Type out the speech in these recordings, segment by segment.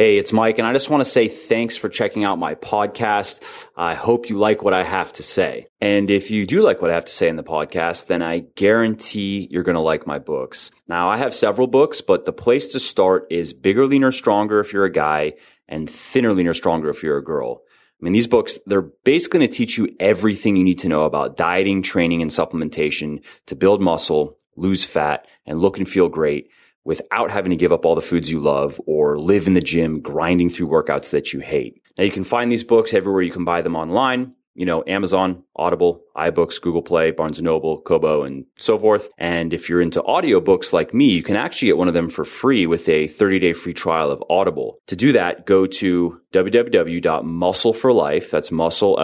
Hey, it's Mike, and I just want to say thanks for checking out my podcast. I hope you like what I have to say. And if you do like what I have to say in the podcast, then I guarantee you're going to like my books. Now, I have several books, but the place to start is Bigger, Leaner, Stronger if you're a guy and Thinner, Leaner, Stronger if you're a girl. I mean, these books, they're basically going to teach you everything you need to know about dieting, training, and supplementation to build muscle, lose fat, and look and feel great without having to give up all the foods you love or live in the gym grinding through workouts that you hate. Now you can find these books everywhere you can buy them online. You know, Amazon, Audible, iBooks, Google Play, Barnes & Noble, Kobo, and so forth. And if you're into audiobooks like me, you can actually get one of them for free with a 30-day free trial of Audible. To do that, go to www.muscleforlife, that's muscle,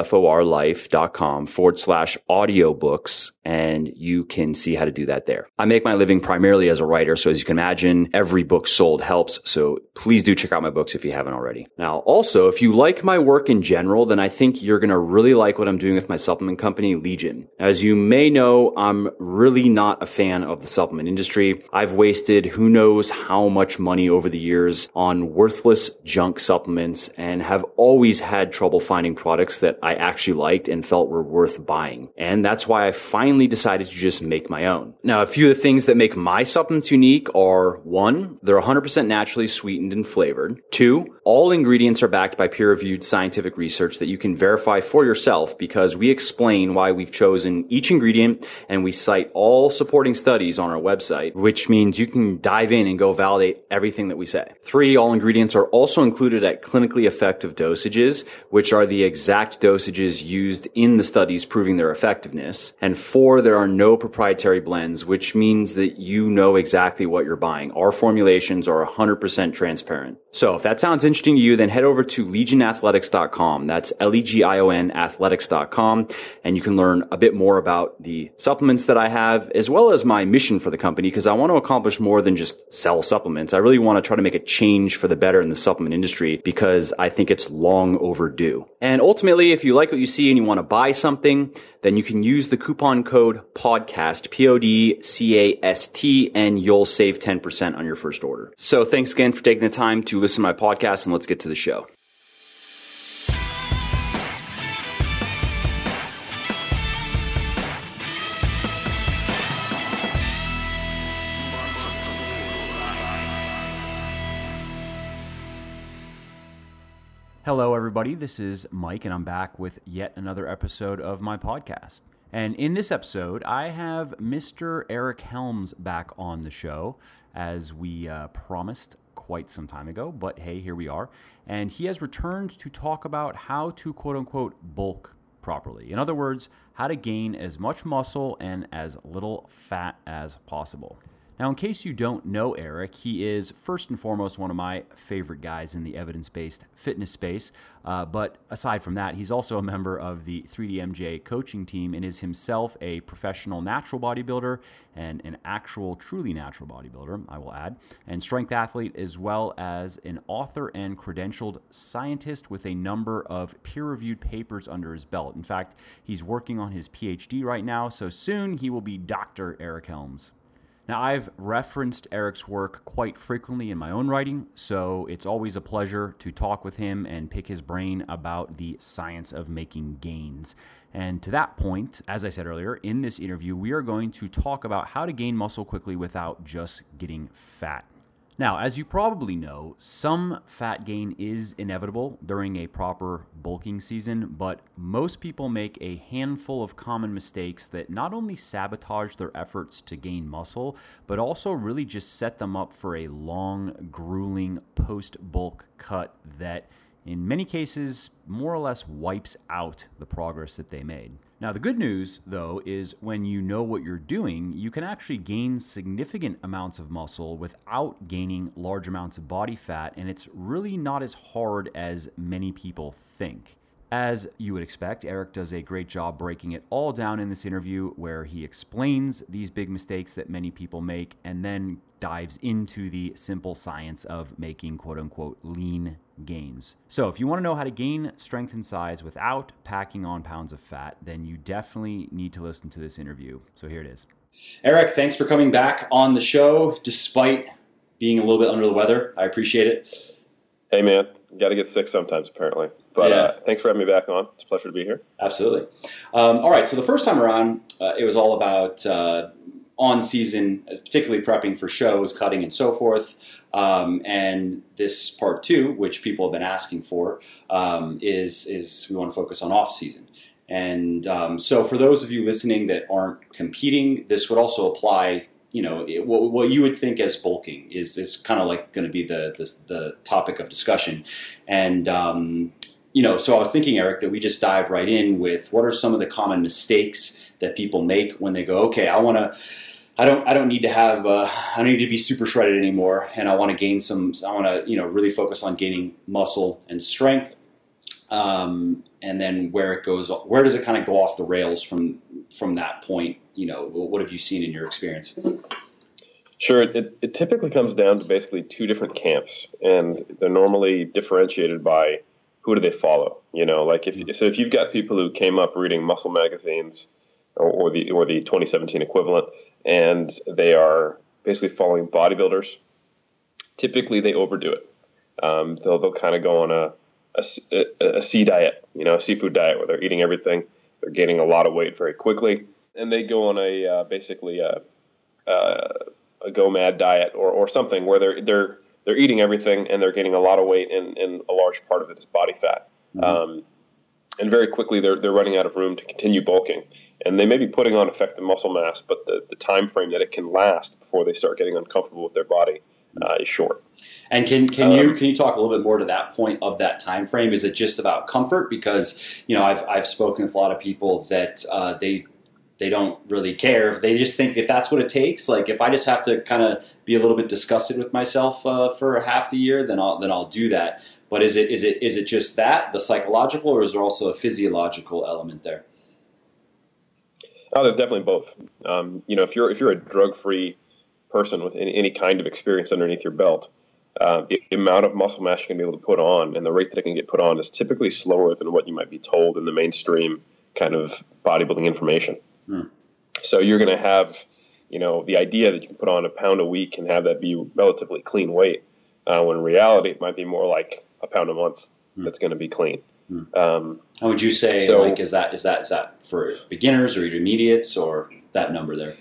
forward slash audiobooks, and you can see how to do that there. I make my living primarily as a writer, so as you can imagine, every book sold helps, so please do check out my books if you haven't already. Now, also, if you like my work in general, then I think you're gonna really like what I'm doing with my supplement company, Legion. As you may know, I'm really not a fan of the supplement industry. I've wasted who knows how much money over the years on worthless junk supplements and have always had trouble finding products that I actually liked and felt were worth buying. And that's why I finally decided to just make my own. Now, a few of the things that make my supplements unique are one, they're 100% naturally sweetened and flavored. Two, all ingredients are backed by peer reviewed scientific research that you can verify for yourself because we explain why we've chosen each ingredient and we cite all supporting studies on our website, which means you can dive in and go validate everything that we say. Three, all ingredients are also included at clinically effective dosages, which are the exact dosages used in the studies proving their effectiveness. And four, there are no proprietary blends, which means that you know exactly what you're buying. Our formulations are 100% transparent. So if that sounds interesting to you, then head over to legionathletics.com. That's L-E-G-I-O-N athletics.com. And you can learn a bit more about the supplements that I have, as well as my mission for the company, because I want to accomplish more than just sell supplements. I really want to try to make a change for the better in the supplement industry because I think it's long overdue. And ultimately, if you like what you see and you want to buy something, then you can use the coupon code PODCAST, P-O-D-C-A-S-T, and you'll save 10% on your first order. So thanks again for taking the time to listen to my podcast and let's get to the show. Hello, everybody. This is Mike, and I'm back with yet another episode of my podcast. And in this episode, I have Mr. Eric Helms back on the show, as we uh, promised quite some time ago. But hey, here we are. And he has returned to talk about how to quote unquote bulk properly. In other words, how to gain as much muscle and as little fat as possible. Now, in case you don't know Eric, he is first and foremost one of my favorite guys in the evidence based fitness space. Uh, but aside from that, he's also a member of the 3DMJ coaching team and is himself a professional natural bodybuilder and an actual, truly natural bodybuilder, I will add, and strength athlete, as well as an author and credentialed scientist with a number of peer reviewed papers under his belt. In fact, he's working on his PhD right now, so soon he will be Dr. Eric Helms. Now, I've referenced Eric's work quite frequently in my own writing, so it's always a pleasure to talk with him and pick his brain about the science of making gains. And to that point, as I said earlier, in this interview, we are going to talk about how to gain muscle quickly without just getting fat. Now, as you probably know, some fat gain is inevitable during a proper bulking season, but most people make a handful of common mistakes that not only sabotage their efforts to gain muscle, but also really just set them up for a long, grueling post bulk cut that in many cases, more or less wipes out the progress that they made. Now, the good news, though, is when you know what you're doing, you can actually gain significant amounts of muscle without gaining large amounts of body fat, and it's really not as hard as many people think. As you would expect, Eric does a great job breaking it all down in this interview where he explains these big mistakes that many people make and then dives into the simple science of making quote unquote lean gains. So, if you want to know how to gain strength and size without packing on pounds of fat, then you definitely need to listen to this interview. So, here it is. Eric, thanks for coming back on the show despite being a little bit under the weather. I appreciate it. Hey, man, got to get sick sometimes, apparently. But Yeah. uh, thanks for having me back on. It's a pleasure to be here. Absolutely. Um, all right. So the first time around, uh, it was all about uh, on season, particularly prepping for shows, cutting, and so forth. Um, and this part two, which people have been asking for, um, is is we want to focus on off season. And um, so for those of you listening that aren't competing, this would also apply. You know, it, what, what you would think as bulking is is kind of like going to be the, the the topic of discussion. And um, you know, so I was thinking, Eric, that we just dive right in with what are some of the common mistakes that people make when they go, okay, I want to. I don't. I don't need to have. Uh, I don't need to be super shredded anymore, and I want to gain some. I want to, you know, really focus on gaining muscle and strength. Um, and then where it goes, where does it kind of go off the rails from from that point? You know, what have you seen in your experience? Sure, it, it typically comes down to basically two different camps, and they're normally differentiated by who do they follow. You know, like if so, if you've got people who came up reading muscle magazines or, or the or the 2017 equivalent, and they are basically following bodybuilders, typically they overdo it. Um, they'll they'll kind of go on a a sea diet, you know, a seafood diet where they're eating everything, they're gaining a lot of weight very quickly, and they go on a uh, basically a, uh, a GOMAD diet or, or something where they're they're they're eating everything and they're gaining a lot of weight and, and a large part of it is body fat. Um, and very quickly they're they're running out of room to continue bulking. And they may be putting on effective muscle mass, but the, the time frame that it can last before they start getting uncomfortable with their body uh, is short. And can can you Um, can you talk a little bit more to that point of that time frame? Is it just about comfort? Because you know I've I've spoken with a lot of people that uh, they they don't really care. They just think if that's what it takes, like if I just have to kind of be a little bit disgusted with myself uh, for half the year, then I'll then I'll do that. But is it is it is it just that the psychological, or is there also a physiological element there? Oh, there's definitely both. Um, you know, if you're if you're a drug-free person with any, any kind of experience underneath your belt, uh, the amount of muscle mass you can be able to put on and the rate that it can get put on is typically slower than what you might be told in the mainstream kind of bodybuilding information. Hmm. So you're going to have, you know, the idea that you can put on a pound a week and have that be relatively clean weight, uh, when in reality it might be more like a pound a month Hmm. that's going to be clean. Hmm. Um, And would you say So- like is that is that is that for beginners or intermediates or that number there?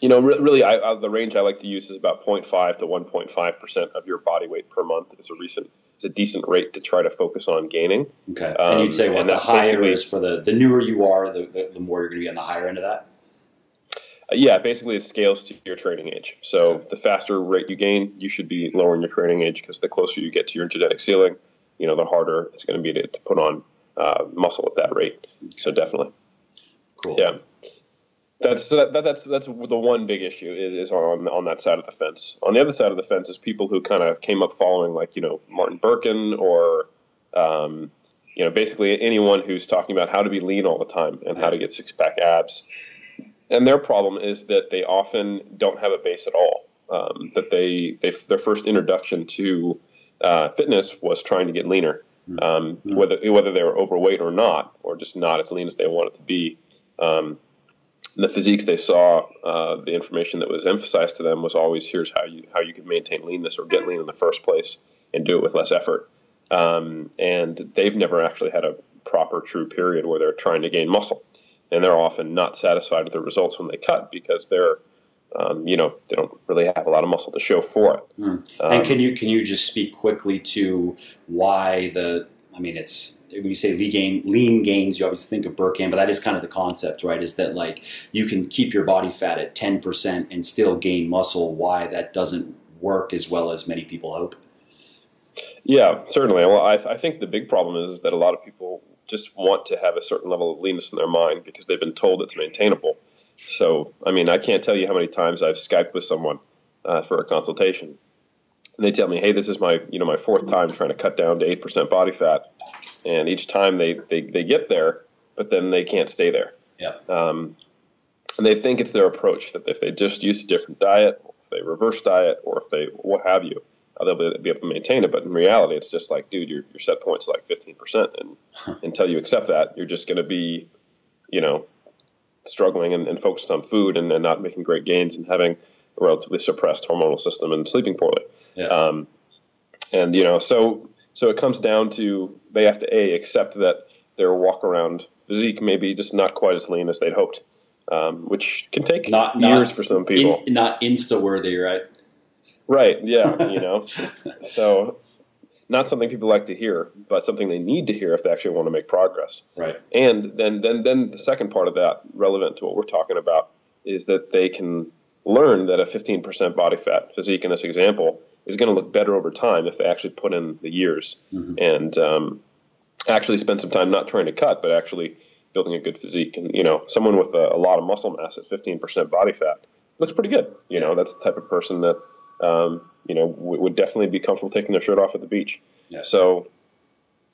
You know, re- really, I, I, the range I like to use is about 0.5 to 1.5 percent of your body weight per month. is a recent, is a decent rate to try to focus on gaining. Okay, Um, and you'd say what the higher is for the the newer you are, the, the, the more you're going to be on the higher end of that. Uh, yeah, basically, it scales to your training age. So the faster rate you gain, you should be lowering your training age because the closer you get to your genetic ceiling, you know, the harder it's going to be to, to put on uh, muscle at that rate. So definitely, Cool. yeah. That's that, that, that's that's the one big issue is, is on on that side of the fence. On the other side of the fence is people who kind of came up following like you know Martin Berkhan or um, you know basically anyone who's talking about how to be lean all the time and how to get six pack abs. And their problem is that they often don't have a base at all. Um, that they, they their first introduction to uh, fitness was trying to get leaner, um, Mm. whether whether they were overweight or not, or just not as lean as they wanted to be. Um, the physiques they saw, uh, the information that was emphasized to them was always here's how you how you can maintain leanness or get lean in the first place and do it with less effort. Um, and they've never actually had a proper true period where they're trying to gain muscle, and they're often not satisfied with the results when they cut because they're um, you know they don't really have a lot of muscle to show for it. Mm. Um, and can you can you just speak quickly to why the? I mean, it's when you say lean gain, lean gains, you obviously think of Berkhan, but that is kind of the concept, right? Is that like you can keep your body fat at ten percent and still gain muscle? Why that doesn't work as well as many people hope? Yeah, certainly. Well, I, I think the big problem is that a lot of people just want to have a certain level of leanness in their mind because they've been told it's maintainable. So, I mean, I can't tell you how many times I've Skyped with someone uh, for a consultation, and they tell me, "Hey, this is my you know my fourth time trying to cut down to eight percent body fat," and each time they, they they get there, but then they can't stay there. Yeah. Um, and they think it's their approach that if they just use a different diet, if they reverse diet, or if they what have you, uh, they'll be, be able to maintain it. But in reality, it's just like, dude, your, your set point's like 15%. And until you accept that, you're just going to be, you know, struggling and, and focused on food and, and not making great gains and having a relatively suppressed hormonal system and sleeping poorly. Yeah. Um, and you know, so so it comes down to they have to a accept that their walk around physique may be just not quite as lean as they'd hoped, um, which can take Not- years not for some people. In, not insta worthy, right? Right. Yeah. You know. so, not something people like to hear, but something they need to hear if they actually want to make progress. Right. And then, then, then the second part of that, relevant to what we're talking about, is that they can learn that a 15% body fat physique in this example is going to look better over time if they actually put in the years and um, actually spend some time not trying to cut, but actually building a good physique. And you know, someone with a, a lot of muscle mass at 15% body fat looks pretty good. You know, that's the type of person that um, you know w- would definitely be comfortable taking their shirt off at the beach. Yeah. So,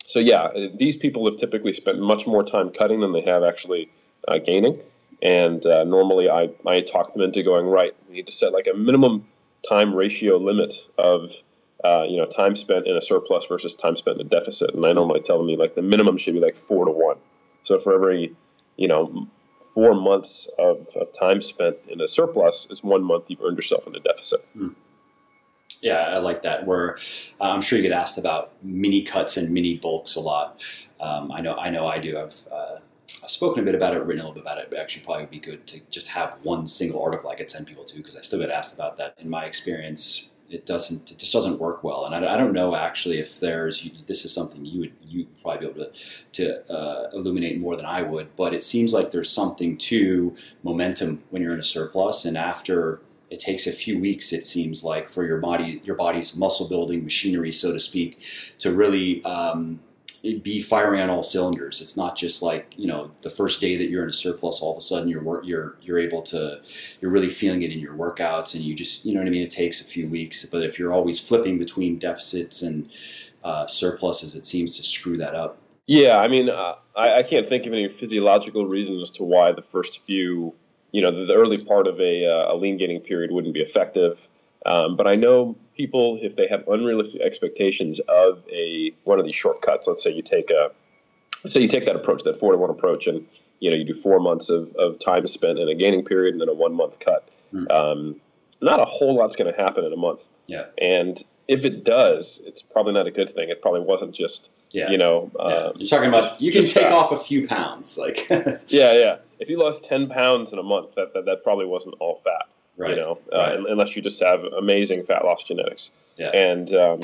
so yeah, these people have typically spent much more time cutting than they have actually uh, gaining. And uh, normally, I I talk them into going right. We need to set like a minimum time ratio limit of uh, you know time spent in a surplus versus time spent in a deficit. And I normally tell them like the minimum should be like four to one. So for every you know four months of, of time spent in a surplus is one month you've earned yourself in a deficit. Yeah, I like that. Where uh, I'm sure you get asked about mini cuts and mini bulks a lot. Um, I know, I know, I do. I've uh, I've spoken a bit about it, written a little bit about it. But actually, probably would be good to just have one single article I could send people to because I still get asked about that. In my experience, it doesn't, it just doesn't work well. And I, I don't know actually if there's this is something you would you probably be able to to uh, illuminate more than I would. But it seems like there's something to momentum when you're in a surplus, and after it takes a few weeks it seems like for your body your body's muscle building machinery so to speak to really um, be firing on all cylinders. It's not just like you know the first day that you're in a surplus all of a sudden you're you're you're able to you're really feeling it in your workouts and you just you know what i mean? It takes a few weeks but if you're always flipping between deficits and uh, surpluses it seems to screw that up. Yeah, I mean, uh, I, I can't think of any physiological reason as to why the first few, you know, the, the early part of a, uh, a lean gaining period wouldn't be effective. Um, but I know people, if they have unrealistic expectations of a one of these shortcuts, let's say you take a, let's say you take that approach, that four to one approach, and you know you do four months of, of time spent in a gaining period and then a one month cut. Hmm. Um, not a whole lot's going to happen in a month. Yeah. And if it does, it's probably not a good thing. It probably wasn't just yeah you know, yeah. um, you're talking about just- you can take fat. off a few pounds like Yeah, yeah. If you lost ten pounds in a month, that that, that probably wasn't all fat. Right You know, uh, right. un- unless you just have amazing fat loss genetics. Yeah. And um,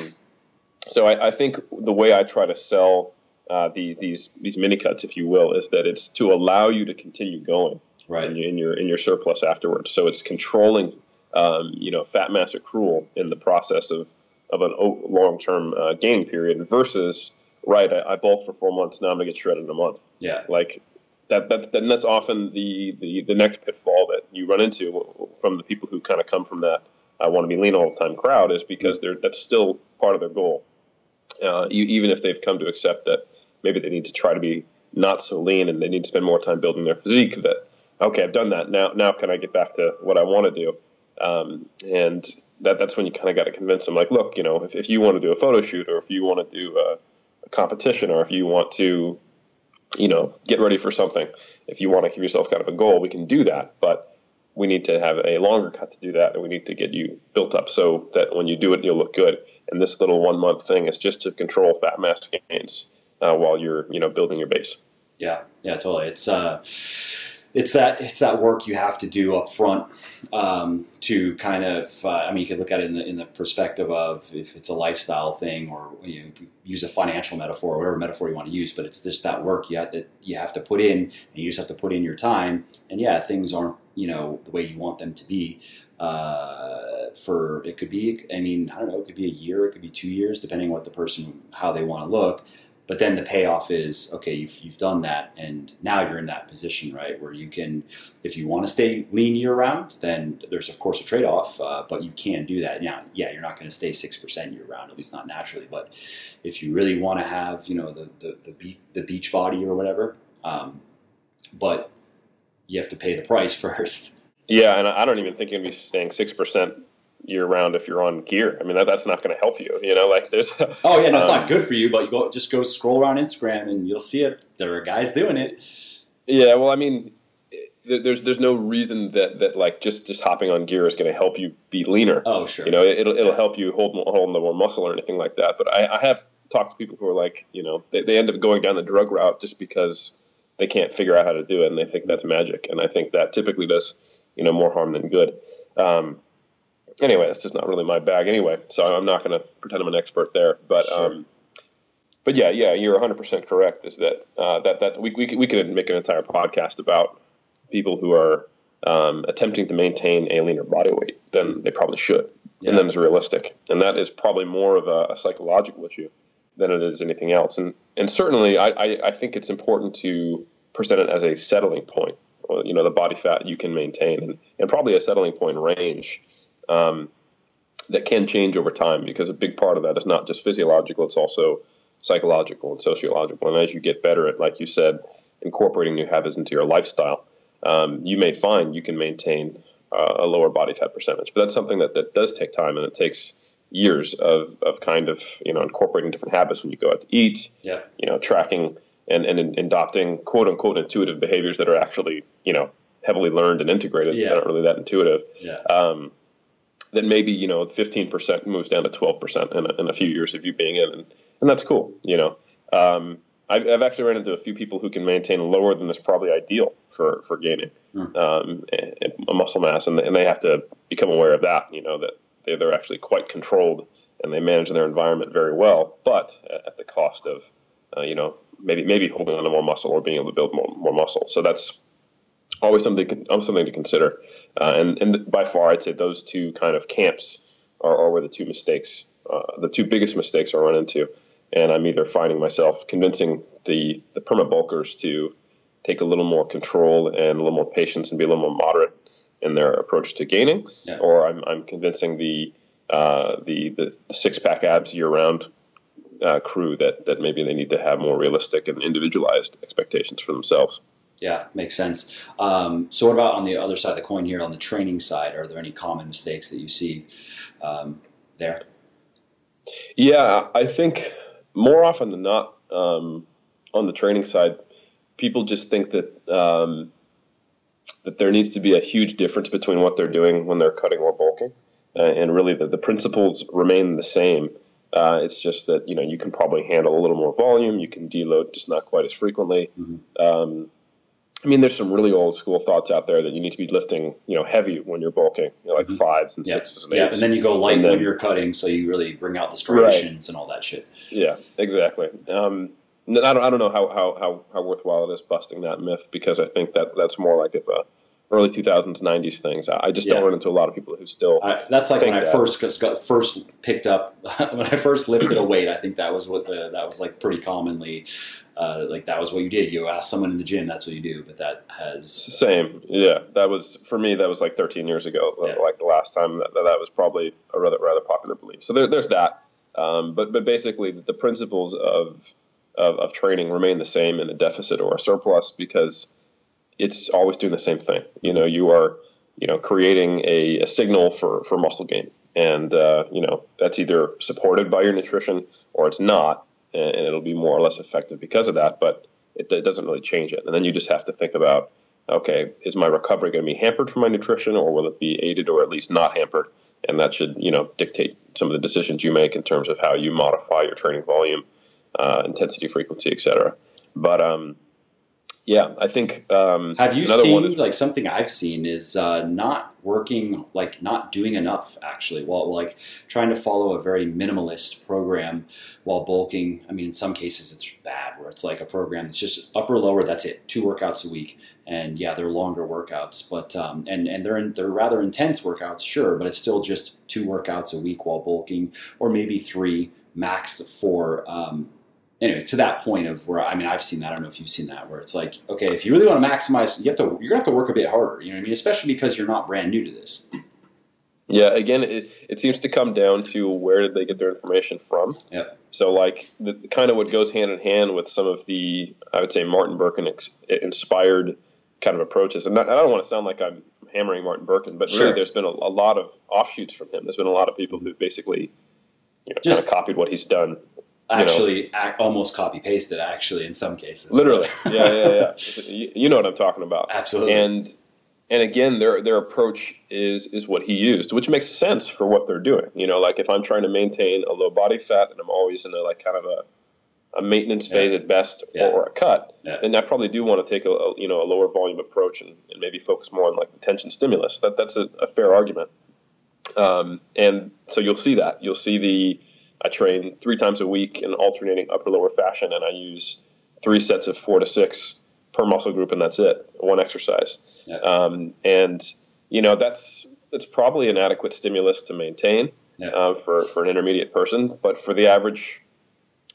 so I, I think the way I try to sell uh, the, these these mini cuts, if you will, is that it's to allow you to continue going right in, your- in your in your surplus afterwards. So it's controlling, um, you know, fat mass accrual in the process of of an long term uh, gain period versus right. I, I bulk for four months. Now I'm gonna get shredded in a month yeah like that, that then that's often the, the the next pitfall that you run into from the people who kind of come from that I want to be lean all the time crowd is because they're that's still part of their goal. Uh, you, even if they've come to accept that maybe they need to try to be not so lean and they need to spend more time building their physique. That okay, I've done that. Now now can I get back to what I want to do? Um, and that that's when you kind of got to convince them. Like, look, you know, if, if you want to do a photo shoot or if you want to do a, a competition or if you want to you know, get ready for something. If you want to give yourself kind of a goal, we can do that. But we need to have a longer cut to do that, and we need to get you built up so that when you do it, you'll look good. And this little one month thing is just to control fat mass gains uh, while you're, you know, building your base. Yeah, yeah, totally. It's uh, it's that it's that work you have to do up front um, to kind of. Uh, I mean, you could look at it in the in the perspective of if it's a lifestyle thing, or you know, use a financial metaphor, or whatever metaphor you want to use. But it's just that work you have to you have to put in, and you just have to put in your time. And yeah, things aren't you know the way you want them to be. Uh, for it could be, I mean, I don't know, it could be a year, it could be two years, depending on what the person how they want to look. But then the payoff is okay, you've, you've done that, and now you're in that position, right, where you can, if you want to stay lean year round, then there's of course a trade off, uh, but you can do that. Yeah, yeah, you're not going to stay six percent year round, at least not naturally. But if you really want to have, you know, the the the, be- the beach body or whatever, um, but you have to pay the price first. Yeah, and I don't even think you're gonna be staying six percent year round if you're on gear. I mean, that, that's not going to help you. You know, like there's. Oh yeah, no, it's Um, not good for you, but you go just go scroll around Instagram and you'll see it. There are guys doing it. Yeah, well, I mean, there's there's no reason that that like just just hopping on gear is going to help you be leaner. Oh, sure. You know, it'll it'll help you hold hold more muscle or anything like that. But I, I have talked to people who are like, you know, they, they end up going down the drug route just because they can't figure out how to do it and they think that's magic. And I think that typically does, you know, more harm than good. Um, anyway, that's just not really my bag anyway. So I'm not going to pretend I'm an expert there. But Sure. um, but yeah, yeah, you're 100 percent correct. Is that uh, that that we we could, we could make an entire podcast about people who are um, attempting to maintain a leaner body weight than they probably should, Yeah. and that is realistic. And that is probably more of a, a psychological issue than it is anything else. And and certainly, I, I, I think it's important to present it as a settling point. You know, the body fat you can maintain, and, and probably a settling point range um, that can change over time. Because a big part of that is not just physiological; it's also psychological and sociological. And as you get better at, like you said, incorporating new habits into your lifestyle, um, you may find you can maintain uh, a lower body fat percentage. But that's something that, that does take time, and it takes years of, of kind of you know incorporating different habits when you go out to eat, Yeah. you know, tracking and, and adopting quote unquote intuitive behaviors that are actually you know heavily learned and integrated. Yeah. They're not really that intuitive. Yeah. Um, then maybe you know 15% moves down to 12% in a, in a few years of you being in, and, and that's cool. You know, um, I've, I've actually ran into a few people who can maintain lower than is probably ideal for for gaining Hmm. um, a muscle mass, and, and they have to become aware of that. You know that they, they're actually quite controlled and they manage their environment very well, but at the cost of uh, you know maybe maybe holding on to more muscle or being able to build more more muscle. So that's always something something to consider. Uh, and and by far, I'd say those two kind of camps are, are where the two mistakes, uh, the two biggest mistakes, I run into. And I'm either finding myself convincing the the perma bulkers to take a little more control and a little more patience and be a little more moderate in their approach to gaining, Yeah. or I'm, I'm convincing the uh, the, the six pack abs year round uh, crew that that maybe they need to have more realistic and individualized expectations for themselves. Yeah, makes sense. Um, so, what about on the other side of the coin here, on the training side? Are there any common mistakes that you see um, there? Yeah, I think more often than not, um, on the training side, people just think that um, that there needs to be a huge difference between what they're doing when they're cutting or bulking, uh, and really the, the principles remain the same. Uh, it's just that you know you can probably handle a little more volume, you can deload just not quite as frequently. Um, I mean, there's some really old school thoughts out there that you need to be lifting, you know, heavy when you're bulking, you know, like Mhm. fives and Yeah, sixes and yeah, and then you go light then- when you're cutting, so you really bring out the striations and all that shit. Yeah, exactly. Um, I don't, I don't know how, how, how, how worthwhile it is busting that myth because I think that that's more like of a early 2000s, 90s things. I just Yeah. don't run into a lot of people who still. I, that's like when I that. first got first picked up when I first lifted a weight. I think that was what the that was like pretty commonly uh, like that was what you did. You ask someone in the gym, that's what you do. But that has Same, yeah. That was for me. That was like 13 years ago. Yeah. Like the last time that, that was probably a rather rather popular belief. So there, there's that. Um, but but basically, the principles of, of of training remain the same in a deficit or a surplus because it's always doing the same thing. You know, you are you know creating a, a signal for for muscle gain, and uh, you know that's either supported by your nutrition or it's not, and, and it'll be more or less effective because of that. But it, it doesn't really change it, and then you just have to think about okay, is my recovery going to be hampered from my nutrition, or will it be aided or at least not hampered? And that should, you know, dictate some of the decisions you make in terms of how you modify your training volume, uh, intensity, frequency, etc. But um, yeah, I think um, Have you another seen one is like something I've seen is uh, not working, like not doing enough actually, while like trying to follow a very minimalist program while bulking. I mean, in some cases it's bad, where it's like a program that's just upper lower. That's it, two workouts a week, and yeah, they're longer workouts, but um, and and they're in, they're rather intense workouts, sure, but it's still just two workouts a week while bulking, or maybe three max four. Um, anyways, to that point of where I mean, I've seen that. I don't know if you've seen that, where it's like, okay, if you really want to maximize, you have to you're gonna have to work a bit harder. You know what I mean? Especially because you're not brand new to this. Yeah, again, it, it seems to come down to where did they get their information from. Yep. So, like, the, kind of what goes hand in hand with some of the, I would say, Martin Berkhan ex, eh, inspired kind of approaches. And I don't want to sound like I'm hammering Martin Berkhan, but Sure. really, there's been a, a lot of offshoots from him. There's been a lot of people who basically, you know, Just- kind of copied what he's done. Actually ac almost copy pasted. Actually, in some cases, Literally, yeah, yeah, yeah. You- know what I'm talking about. absolutely. and and again their their approach is is what he used which makes sense for what they're doing you know like if i'm trying to maintain a low body fat and i'm always in a like kind of a a maintenance Yeah. phase at best Yeah. or, a cut Yeah. then i probably do want to take a, a you know a lower volume approach and, and maybe focus more on like the tension stimulus that that's a, a fair argument um, and so you'll see that you'll see the i train three times a week in alternating upper lower fashion and i use three sets of four to six per muscle group and that's it one exercise Yeah. um, and you know that's that's probably an adequate stimulus to maintain Yeah. uh, for for an intermediate person, but for the average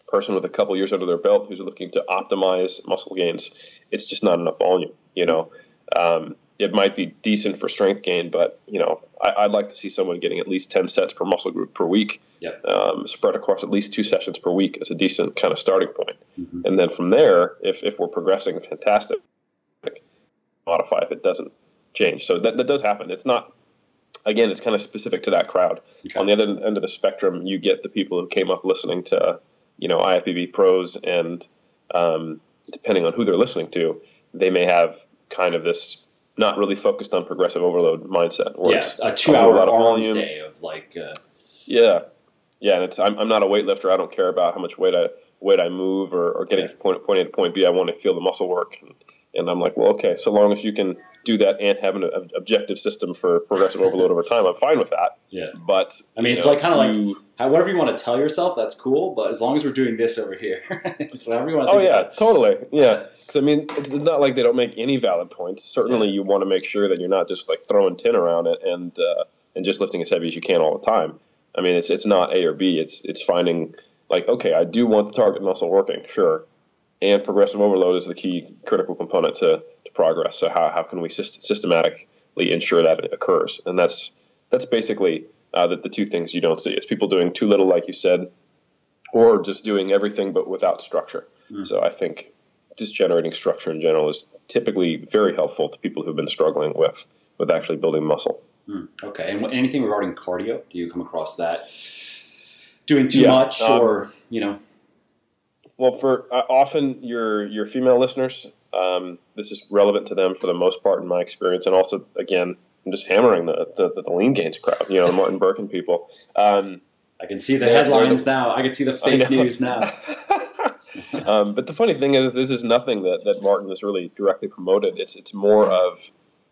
person with a couple years under their belt who's looking to optimize muscle gains, it's just not enough volume. You know, um, it might be decent for strength gain, but you know, I, I'd like to see someone getting at least ten sets per muscle group per week, um, spread across at least two sessions per week as a decent kind of starting point. Mhm. And then from there, if if we're progressing, fantastic. Modify if it doesn't change. So that, that does happen. It's not, again, it's kind of specific to that crowd. Okay. On the other end of the spectrum, you get the people who came up listening to, you know, IFBB pros, and um, depending on who they're listening to, they may have kind of this not really focused on progressive overload mindset. Yeah, a two-hour arms volume. day of like. Uh, yeah, yeah, and it's I'm, I'm not a weightlifter. I don't care about how much weight I weight I move or, or getting Yeah. from point point A to point B. I want to feel the muscle work, and, and I'm like, well, okay, so long as you can do that and have an ob- objective system for progressive overload over time, I'm fine with that. yeah. But I mean, it's know, like- kinda like- you- How, whatever you want to tell yourself, that's cool. But as long as we're doing this over here, it's whatever you want to. oh yeah, about. totally, yeah. Because I mean, it's not like they don't make any valid points. Certainly, you want to make sure that you're not just like throwing tin around it and uh, and just lifting as heavy as you can all the time. I mean, it's it's not A or B. It's it's finding like okay, I do want the target muscle working, sure, and progressive overload is the key critical component to progress. So how, how can we syst- systematically ensure that it occurs? And that's that's basically uh, the, the two things you don't see. It's people doing too little, like you said, or just doing everything but without structure. Mm. So I think just generating structure in general is typically very helpful to people who've been struggling with with actually building muscle. Hmm, Okay. And anything regarding cardio? Do you come across that? Doing too Yeah, much, um, or you know? Well, for uh, often your your female listeners, um, this is relevant to them for the most part, in my experience, and also again, I'm just hammering the the, the lean gains crowd, you know, the Martin Berkhan people. Um, I can see the headlines the- now. I can see the fake news now. um, but the funny thing is, this is nothing that, that Martin has really directly promoted. It's it's more of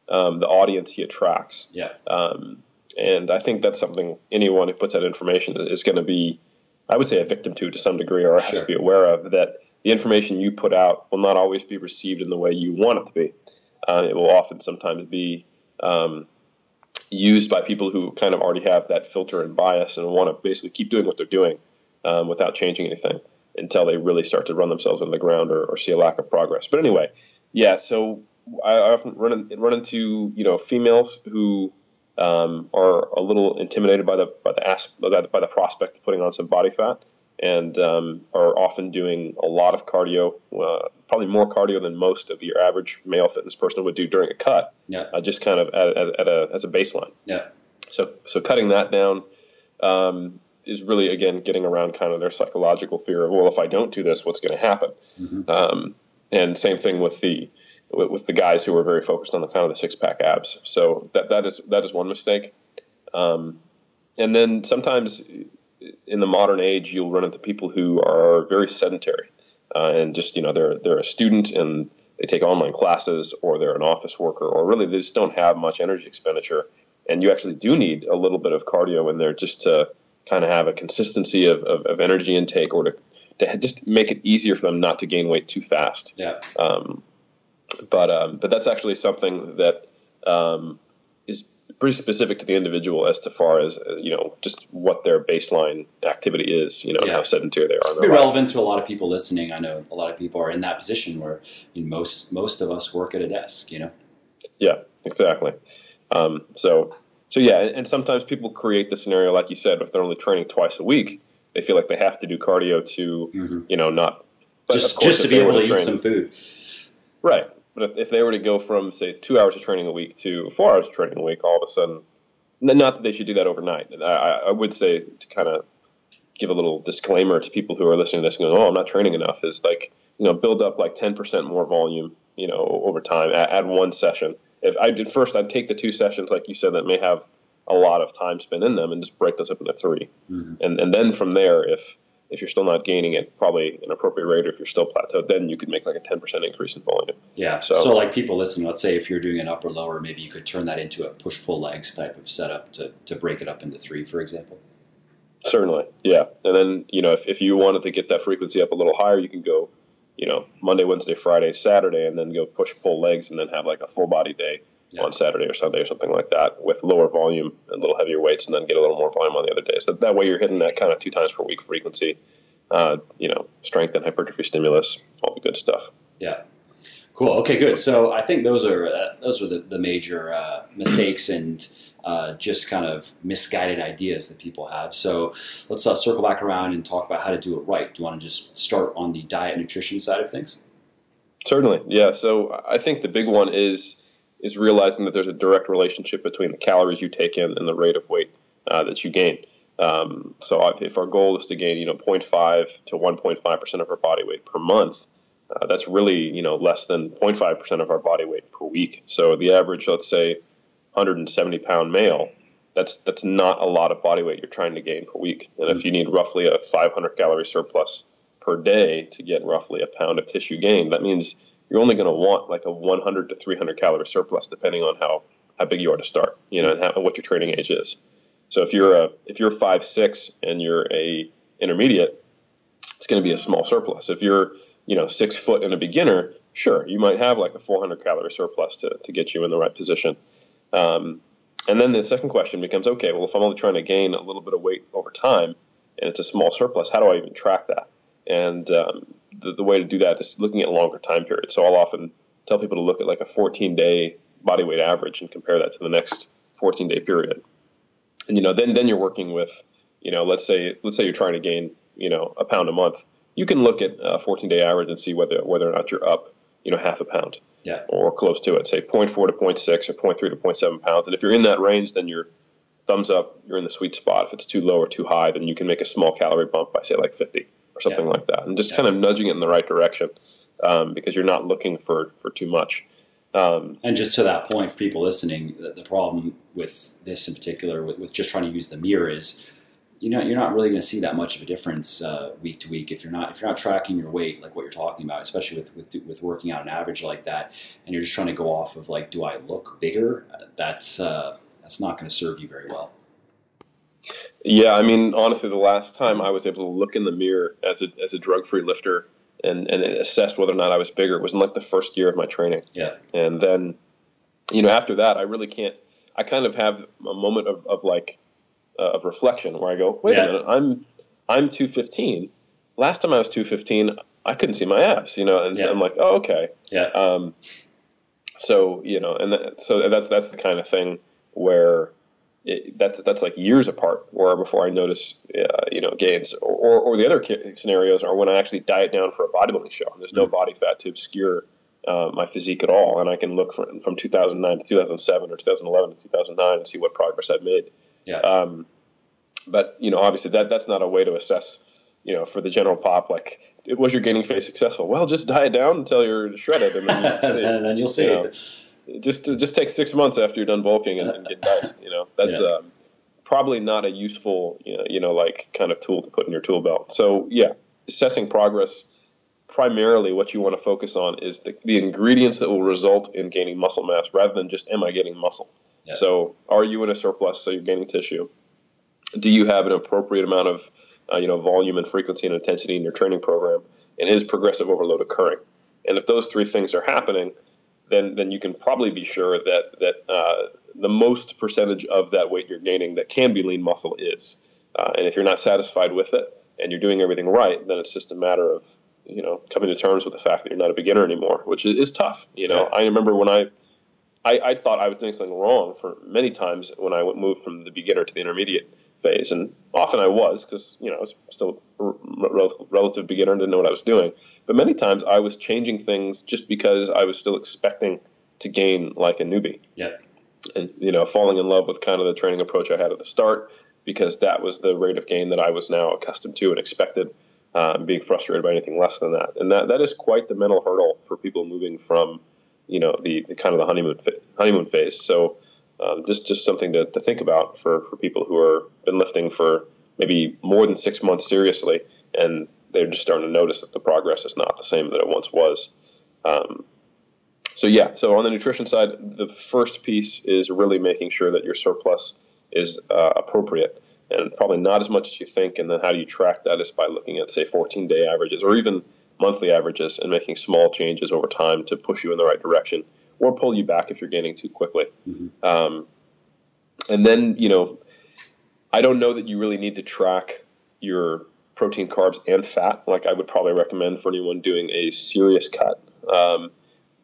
um, the audience he attracts. Yeah. Um, and I think that's something anyone who puts out information is going to be, I would say, a victim to to some degree, or has Sure. to be aware of that the information you put out will not always be received in the way you want it to be. Uh, it will often sometimes be um, used by people who kind of already have that filter and bias and want to basically keep doing what they're doing um, without changing anything until they really start to run themselves into the ground or, or see a lack of progress. But anyway, yeah. So I, often run run into you know females who um, are a little intimidated by the by the as, by the, by the prospect of putting on some body fat, and um, are often doing a lot of cardio, uh, probably more cardio than most of your average male fitness person would do during a cut. Yeah. Uh, just kind of at, at, at a as a baseline. Yeah. So so cutting that down um, is really again getting around kind of their psychological fear of well, if I don't do this, what's going to happen? Mhm. Um, and same thing with the with, with the guys who are very focused on the kind of the six pack abs. So that that is that is one mistake. Um, and then sometimes in the modern age, you'll run into people who are very sedentary uh, and just you know they're they're a student and they take online classes or they're an office worker or really they just don't have much energy expenditure. And you actually do need a little bit of cardio in there just to kind of have a consistency of, of, of energy intake or to, to just make it easier for them not to gain weight too fast. Yeah. Um, but um, but that's actually something that um, pretty specific to the individual as to far as uh, you know just what their baseline activity is, you know, and Yeah. how sedentary they are. in It'd be life. relevant to a lot of people listening. I know a lot of people are in that position where you know, most most of us work at a desk. You know. Yeah, exactly. Um, so so yeah, and, and sometimes people create the scenario like you said, if they're only training twice a week, they feel like they have to do cardio to Mm-hmm. you know not Just just to be able to eat train- some food. Right. But if, if they were to go from, say, two hours of training a week to four hours of training a week, all of a sudden, not that they should do that overnight. I, I would say to kind of give a little disclaimer to people who are listening to this and going, "Oh, I'm not training enough," is like you know build up like 10% more volume, you know, over time. Add, add one session. If I did first, I'd take the two sessions, like you said, that may have a lot of time spent in them, and just break those up into 3 Mhm. and and then from there, if if you're still not gaining at probably an appropriate rate, or if you're still plateaued, then you could make like a 10% increase in volume. Yeah. So- So, like people listening, let's say if you're doing an upper lower, maybe you could turn that into a push pull legs type of setup to, to break it up into three, for example. Certainly, yeah. And then you know, if, if you wanted to get that frequency up a little higher, you can go, you know, Monday, Wednesday, Friday, Saturday, and then go push pull legs, and then have like a full body day Yeah. on Saturday or Sunday or something like that with lower volume and a little heavier weights, and then get a little more volume on the other days. That that way, you're hitting that kind of two times per week frequency. Uh, you know, strength and hypertrophy stimulus, all the good stuff. Yeah. Cool. Okay. Good. So I think those are uh, those are the, the major uh, mistakes and uh, just kind of misguided ideas that people have. So let's uh, circle back around and talk about how to do it right. Do you want to just start on the diet nutrition side of things? Certainly, yeah. So I think the big one is is realizing that there's a direct relationship between the calories you take in and the rate of weight uh, that you gain. Um, so if- our goal is to gain, you know, 0.5 to 1.5 percent of our body weight per month, uh, that's really you know less than 0.5 percent of our body weight per week. So the average, let's say, 170 pound male, that's that's not a lot of body weight you're trying to gain per week. And if you need roughly a 500 calorie surplus per day to get roughly a pound of tissue gain, that means you're only going to want like a 100 to 300 calorie surplus depending on how, how big you are to start, you know, and how, what your training age is. So if you're a if you're five six and you're a intermediate, it's going to be a small surplus. If you're you know six foot and a beginner, sure, you might have like a 400 calorie surplus to, to get you in the right position. Um, and then the second question becomes, okay, well, if I'm only trying to gain a little bit of weight over time and it's a small surplus, how do I even track that? And um, the, the way to do that is looking at longer time periods. So I'll often tell people to look at like a 14 day body weight average and compare that to the next 14 day period. And you know, then then you're working with, you know, let's say let's say you're trying to gain, you know, a pound a month. You can look at a 14 day average and see whether whether or not you're up, you know, half a pound Yeah. or close to it, say 0.4 to 0.6 or 0.3 to 0.7 pounds. And if you're in that range, then you're thumbs up, you're in the sweet spot. If it's too low or too high, then you can make a small calorie bump by say like 50 or something Yeah. like that, and just Yeah. kind of nudging it in the right direction um, because you're not looking for for too much. Um, And just to that point, for people listening, the, the problem with this in particular, with, with just trying to use the mirror, is you know you're not really going to see that much of a difference uh, week to week if you're not if you're not tracking your weight like what you're talking about, especially with with, with working out an average like that, and you're just trying to go off of like, do I look bigger? That's uh, that's not going to serve you very well. Yeah, I mean, honestly, the last time I was able to look in the mirror as a as a drug free lifter and and assess whether or not I was bigger was in like the first year of my training. Yeah. And then, you know, after that, I really can't. I kind of have a moment of, of like uh, of reflection where I go, wait Yeah. a minute, I'm I'm 215. Last time I was 215, I couldn't see my abs, you know, and so I'm like, oh, okay. Yeah. Um, so you know, and that, so that's that's the kind of thing where it, that's that's like years apart. Where before I notice, uh, you know, gains, or, or the other scenarios are when I actually diet down for a bodybuilding show. and There's no body fat to obscure uh, my physique at all, and I can look from from 2009 to 2007 or 2011 to 2009 and see what progress I've made. Yeah. Um, but you know, obviously that that's not a way to assess. You know, for the general pop, like was your gaining phase successful? Well, just diet down until you're shredded, and then you see and then you'll see. you know, just to, just take six months after you're done bulking and, and get diced. You know, that's Yeah. um, probably not a useful, you know, you know, like kind of tool to put in your tool belt. So yeah, assessing progress. Primarily, what you want to focus on is the, the ingredients that will result in gaining muscle mass, rather than just am I getting muscle. Yeah. So, are you in a surplus? So you're gaining tissue. Do you have an appropriate amount of, uh, you know, volume and frequency and intensity in your training program? And is progressive overload occurring? And if those three things are happening, then then you can probably be sure that that uh, the most percentage of that weight you're gaining that can be lean muscle is. Uh, and if you're not satisfied with it and you're doing everything right, then it's just a matter of you know coming to terms with the fact that you're not a beginner anymore, which is, is tough. You know, Yeah. I remember when I, I I thought I was doing something wrong for many times when I moved from the beginner to the intermediate phase, and often I was because you know I was still a rel- relative beginner and didn't know what I was doing. But many times I was changing things just because I was still expecting to gain like a newbie Yeah. and you know falling in love with kind of the training approach I had at the start, because that was the rate of gain that I was now accustomed to and expected. Uh, being frustrated by anything less than that, and that that is quite the mental hurdle for people moving from, you know, the, the kind of the honeymoon honeymoon phase. So, um, just just something to, to think about for, for people who are been lifting for maybe more than six months seriously, and they're just starting to notice that the progress is not the same that it once was. Um, so yeah, so on the nutrition side, the first piece is really making sure that your surplus is uh, appropriate and probably not as much as you think. And then how do you track that is by looking at say 14 day averages or even monthly averages and making small changes over time to push you in the right direction or pull you back if you're gaining too quickly. Mm-hmm. Um, and then you know, I don't know that you really need to track your protein, carbs, and fat. Like I would probably recommend for anyone doing a serious cut. Um,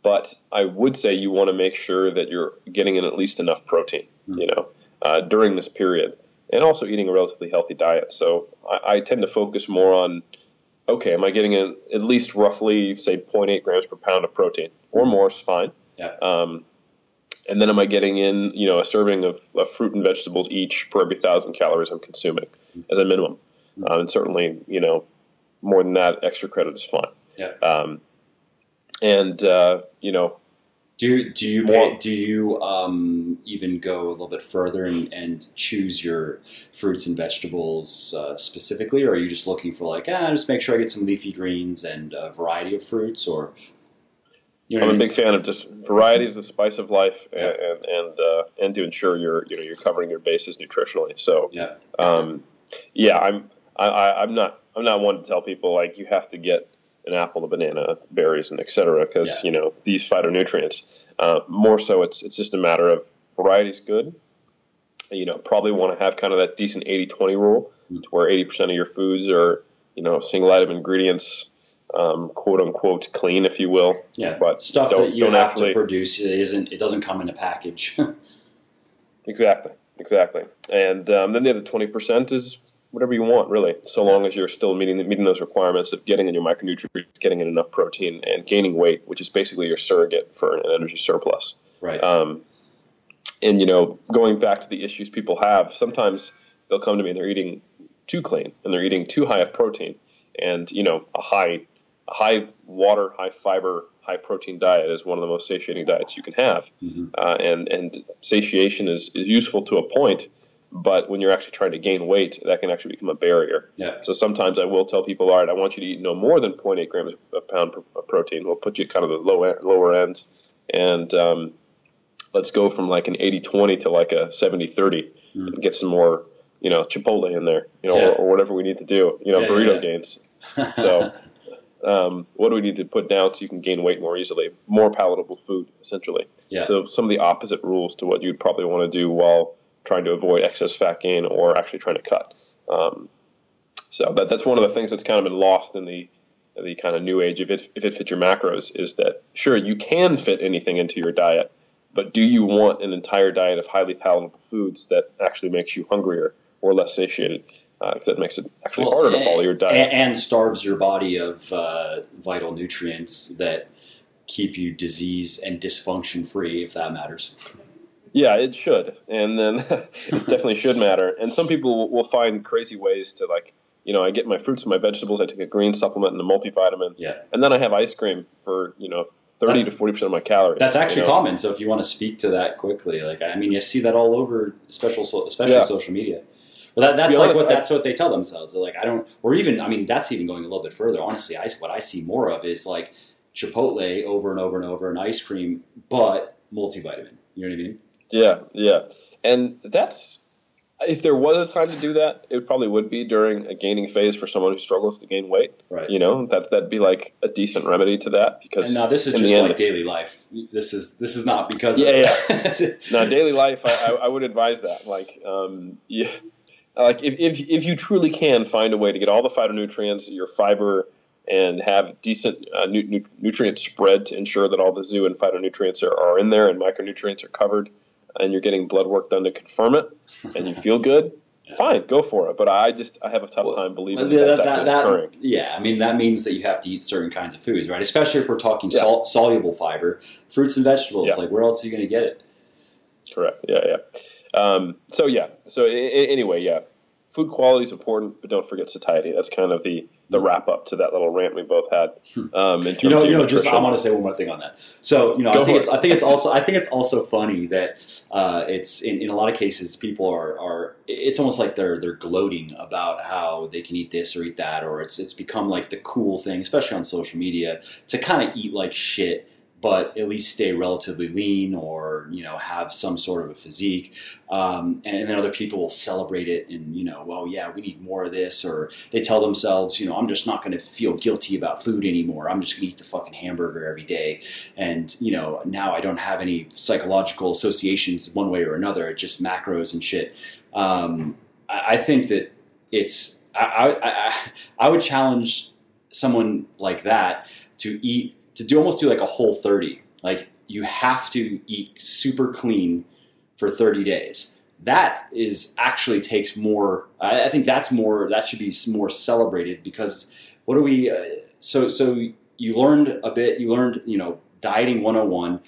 but I would say you want to make sure that you're getting in at least enough protein, mm-hmm. you know, uh, during this period, and also eating a relatively healthy diet. So I, I, tend to focus more on, okay, am I getting in at least roughly say 0.8 grams per pound of protein, or more is fine. Yeah. Um, and then am I getting in, you know, a serving of, of fruit and vegetables each per every thousand calories I'm consuming mm-hmm. as a minimum, mm-hmm. uh, and certainly, you know, more than that, extra credit is fine. Yeah. Um, and uh, you know, do do you pay, do you um, even go a little bit further and, and choose your fruits and vegetables uh, specifically, or are you just looking for like ah, just make sure I get some leafy greens and a variety of fruits, or you know I'm a big fan of just variety is the spice of life, and yeah. and and, uh, and, to ensure you're you know you're covering your bases nutritionally. So yeah, um, yeah, I'm I, I'm not I'm not one to tell people like you have to get an apple, a banana, berries, and etc. Because yeah. you know these phytonutrients. Uh, more so, it's it's just a matter of variety is good. You know, probably want to have kind of that decent 80-20 rule, mm. to where eighty percent of your foods are you know single item ingredients, um, quote unquote clean, if you will. Yeah, but stuff that you have actually, to produce it isn't it doesn't come in a package. exactly, exactly. And um, then the other twenty percent is whatever you want, really, so long as you're still meeting meeting those requirements of getting in your micronutrients, getting in enough protein, and gaining weight, which is basically your surrogate for an energy surplus. Right. Um, and you know, going back to the issues people have, sometimes they'll come to me and they're eating too clean and they're eating too high of protein, and you know, a high high water, high fiber, high protein diet is one of the most satiating diets you can have, mm-hmm. uh, and and satiation is, is useful to a point but when you're actually trying to gain weight, that can actually become a barrier. Yeah. So sometimes I will tell people, all right, I want you to eat no more than 0.8 grams a pound of protein. We'll put you kind of the low lower end, and um, let's go from like an 80-20 to like a 70-30 mm. and get some more, you know, Chipotle in there, you know, yeah. or, or, whatever we need to do, you know, yeah, burrito gains. So um, what do we need to put down so you can gain weight more easily? More palatable food, essentially. Yeah. So some of the opposite rules to what you'd probably want to do while trying to avoid excess fat gain or actually trying to cut. Um, so that, that's one of the things that's kind of been lost in the the kind of new age if it if it fits your macros is that sure you can fit anything into your diet, but do you want an entire diet of highly palatable foods that actually makes you hungrier or less satiated? Because uh, that makes it actually well, harder to follow your diet and, and starves your body of uh, vital nutrients that keep you disease and dysfunction free, if that matters. Yeah, it should, and then it definitely should matter. And some people will find crazy ways to like, you know, I get my fruits and my vegetables. I take a green supplement and a multivitamin. Yeah. And then I have ice cream for you know thirty that, to forty percent of my calories. That's actually you know? common. So if you want to speak to that quickly, like I mean, you see that all over, especially especially yeah. social media. But that, that's like honest, what that's what they tell themselves. They're like, I don't, or even, I mean, that's even going a little bit further. Honestly, I, what I see more of is like Chipotle over and over and over, and ice cream, but multivitamin. You know what I mean? Yeah, yeah, and that's if there was a time to do that, it probably would be during a gaining phase for someone who struggles to gain weight. Right. You know, that that'd be like a decent remedy to that because. And now this is just end, like daily life. This is this is not because. Yeah, yeah. now daily life, I, I, I, would advise that. Like, um, yeah, like if, if if you truly can find a way to get all the phytonutrients, your fiber, and have decent uh, nu- nu- nutrient spread to ensure that all the zoo and phytonutrients are, are in there and micronutrients are covered and you're getting blood work done to confirm it, and you feel good, fine, go for it. But I just I have a tough well, time believing that, that's actually that, occurring. Yeah, I mean that means that you have to eat certain kinds of foods, right? Especially if we're talking yeah. salt, soluble fiber, fruits and vegetables. Yeah. Like where else are you going to get it? Correct. Yeah, yeah. Um, so yeah. So anyway, yeah food quality is important, but don't forget satiety. That's kind of the the wrap up to that little rant we both had. Um, in terms you know, of you know, nutrition. just I want to say one more thing on that. So, you know, Go I think it's it. I think it's also I think it's also funny that uh, it's in, in a lot of cases people are are it's almost like they're they're gloating about how they can eat this or eat that, or it's it's become like the cool thing, especially on social media, to kind of eat like shit. But at least stay relatively lean, or you know, have some sort of a physique, um, and, then other people will celebrate it, and you know, well, yeah, we need more of this, or they tell themselves, you know, I'm just not going to feel guilty about food anymore. I'm just going to eat the fucking hamburger every day. And, you know, now I don't have any psychological associations one way or another. Just macros and shit. Um, I, I think that it's, I, I, I would challenge someone like that to eat, to do almost do like a Whole30. Like, you have to eat super clean for 30 days that is actually takes more. I, I think that's more. That should be more celebrated because what do we? Uh, so so you learned a bit. You learned you know dieting 101,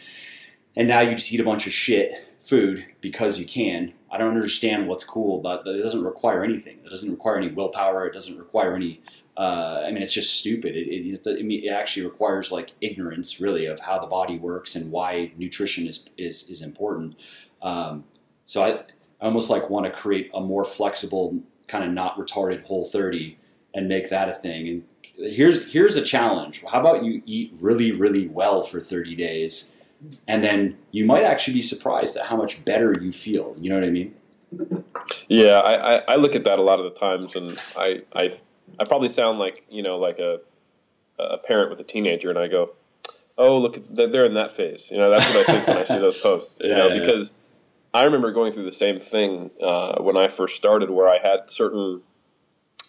and now you just eat a bunch of shit food because you can. I don't understand what's cool about. It doesn't require anything. It doesn't require any willpower. It doesn't require any. Uh, I mean, it's just stupid. It, it, it, actually requires like ignorance, really, of how the body works and why nutrition is is, is important. Um, so I, I almost like want to create a more flexible, kind of not retarded Whole30 and make that a thing. And here's here's a challenge. How about you eat really, really well for 30 days? And then you might actually be surprised at how much better you feel. You know what I mean? Yeah, I, I, I look at that a lot of the times, and I, I I probably sound like you know like a a parent with a teenager, and I go, oh look, they're in that phase. You know, that's what I think when I see those posts. You Yeah, know, yeah. because I remember going through the same thing uh, when I first started, where I had certain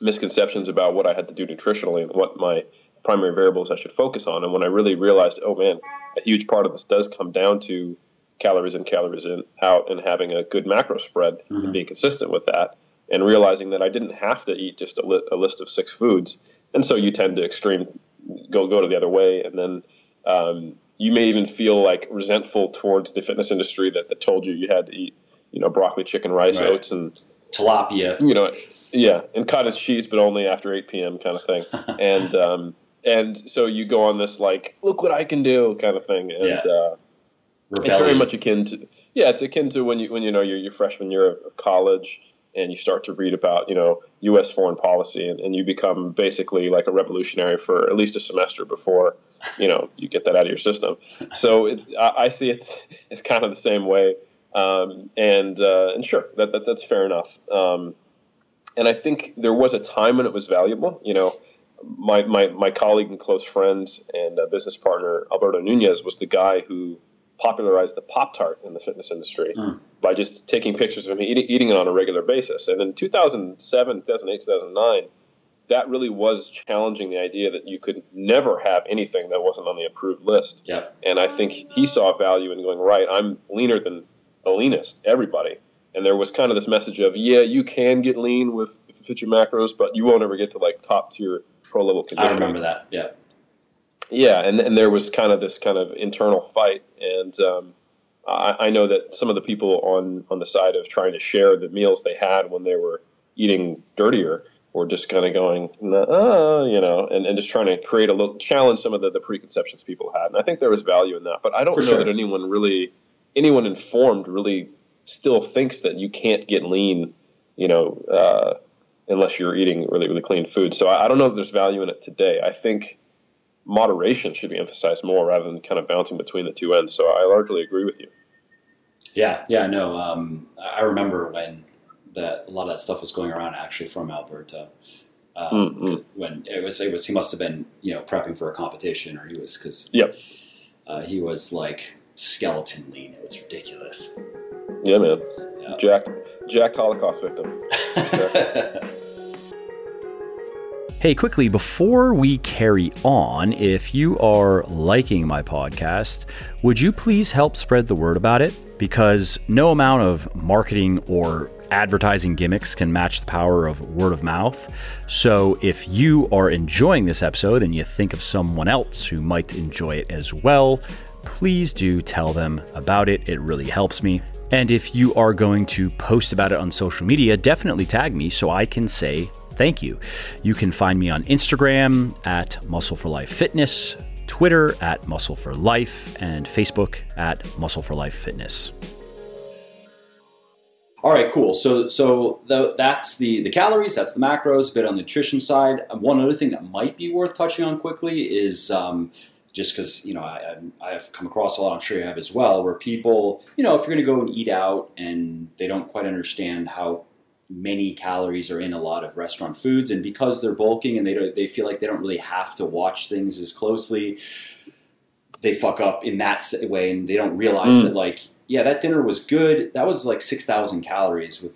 misconceptions about what I had to do nutritionally and what my primary variables I should focus on. And when I really realized, oh man, a huge part of this does come down to calories in, calories in, out, and having a good macro spread Mhm. and being consistent with that, and realizing that I didn't have to eat just a, li- a list of six foods. And so you tend to extreme go go to the other way, and then um, you may even feel like resentful towards the fitness industry that, that told you you had to eat, you know, broccoli, chicken, rice, Right. oats, and Tilapia. you know, yeah, and cottage cheese, but only after 8 p.m. kind of thing. and um, and so you go on this like, look what I can do kind of thing, and Yeah. uh, it's very much akin to yeah, it's akin to when you when you know your your freshman year of, of college and you start to read about you know U.S. foreign policy and, and you become basically like a revolutionary for at least a semester before you know you get that out of your system. So it, I, I see it as kind of the same way, um, and uh, and sure that, that that's fair enough. Um, and I think there was a time when it was valuable. You know, my my, my colleague and close friend and business partner Alberto Nunez was the guy who popularized the Pop Tart in the fitness industry Mm. by just taking pictures of him eating, eating it on a regular basis. And in 2007, 2008, 2009, that really was challenging the idea that you could never have anything that wasn't on the approved list. Yeah. And I think he saw value in going, right, I'm leaner than the leanest, everybody. And there was kind of this message of, yeah, you can get lean with if you fit your macros, but you won't ever get to like top tier pro level I remember that. Yeah. Yeah, and, and there was kind of this kind of internal fight, and um, I, I know that some of the people on on the side of trying to share the meals they had when they were eating dirtier were just kind of going, uh, you know, and, and just trying to create a little challenge some of the, the preconceptions people had, and I think there was value in that. But I don't For know sure. that anyone really, anyone informed really still thinks that you can't get lean, you know, uh, unless you're eating really really clean food. So I, I don't know if there's value in it today. I think moderation should be emphasized more rather than kind of bouncing between the two ends. So I largely agree with you. Yeah, yeah, no. Um, I remember when that a lot of that stuff was going around actually from Alberto. Um, Mm-mm. When it was, it was he must have been you know prepping for a competition, or he was because Yep. uh, he was like skeleton lean. It was ridiculous. Yeah, man. Yeah. Jack, Jack Holocaust victim. Hey, quickly, before we carry on, if you are liking my podcast, would you please help spread the word about it? Because no amount of marketing or advertising gimmicks can match the power of word of mouth. So if you are enjoying this episode and you think of someone else who might enjoy it as well, please do tell them about it. It really helps me. And if you are going to post about it on social media, definitely tag me so I can say thank you. You can find me on Instagram at Muscle for Life Fitness, Twitter at Muscle for Life, and Facebook at Muscle for Life Fitness. All right, cool. So, so the, that's the the calories. That's the macros. A bit on the nutrition side. One other thing that might be worth touching on quickly is um, just because you know I, I have come across a lot. I'm sure you have as well, where people, you know, if you're going to go and eat out and they don't quite understand how many calories are in a lot of restaurant foods, and because they're bulking and they don't, they feel like they don't really have to watch things as closely, they fuck up in that way, and they don't realize Mm. that like yeah, that dinner was good. That was like six thousand calories with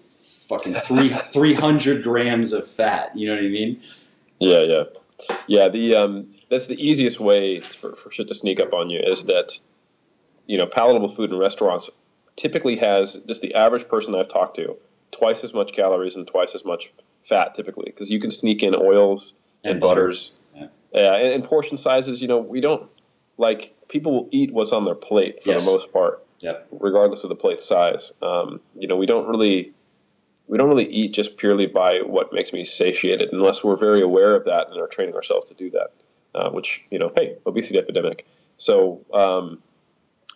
fucking three three hundred grams of fat. You know what I mean? Yeah, yeah, yeah. The um, that's the easiest way for, for shit to sneak up on you is that you know palatable food in restaurants typically has just the average person I've talked to twice as much calories and twice as much fat typically because you can sneak in oils and, And butter. butters. Yeah. Yeah, and, and portion sizes. You know, we don't like people will eat what's on their plate for Yes. the most part Yep. regardless of the plate size. Um, you know, we don't really we don't really eat just purely by what makes me satiated, unless we're very aware of that and are training ourselves to do that. Uh, which you know, hey, obesity epidemic. So um,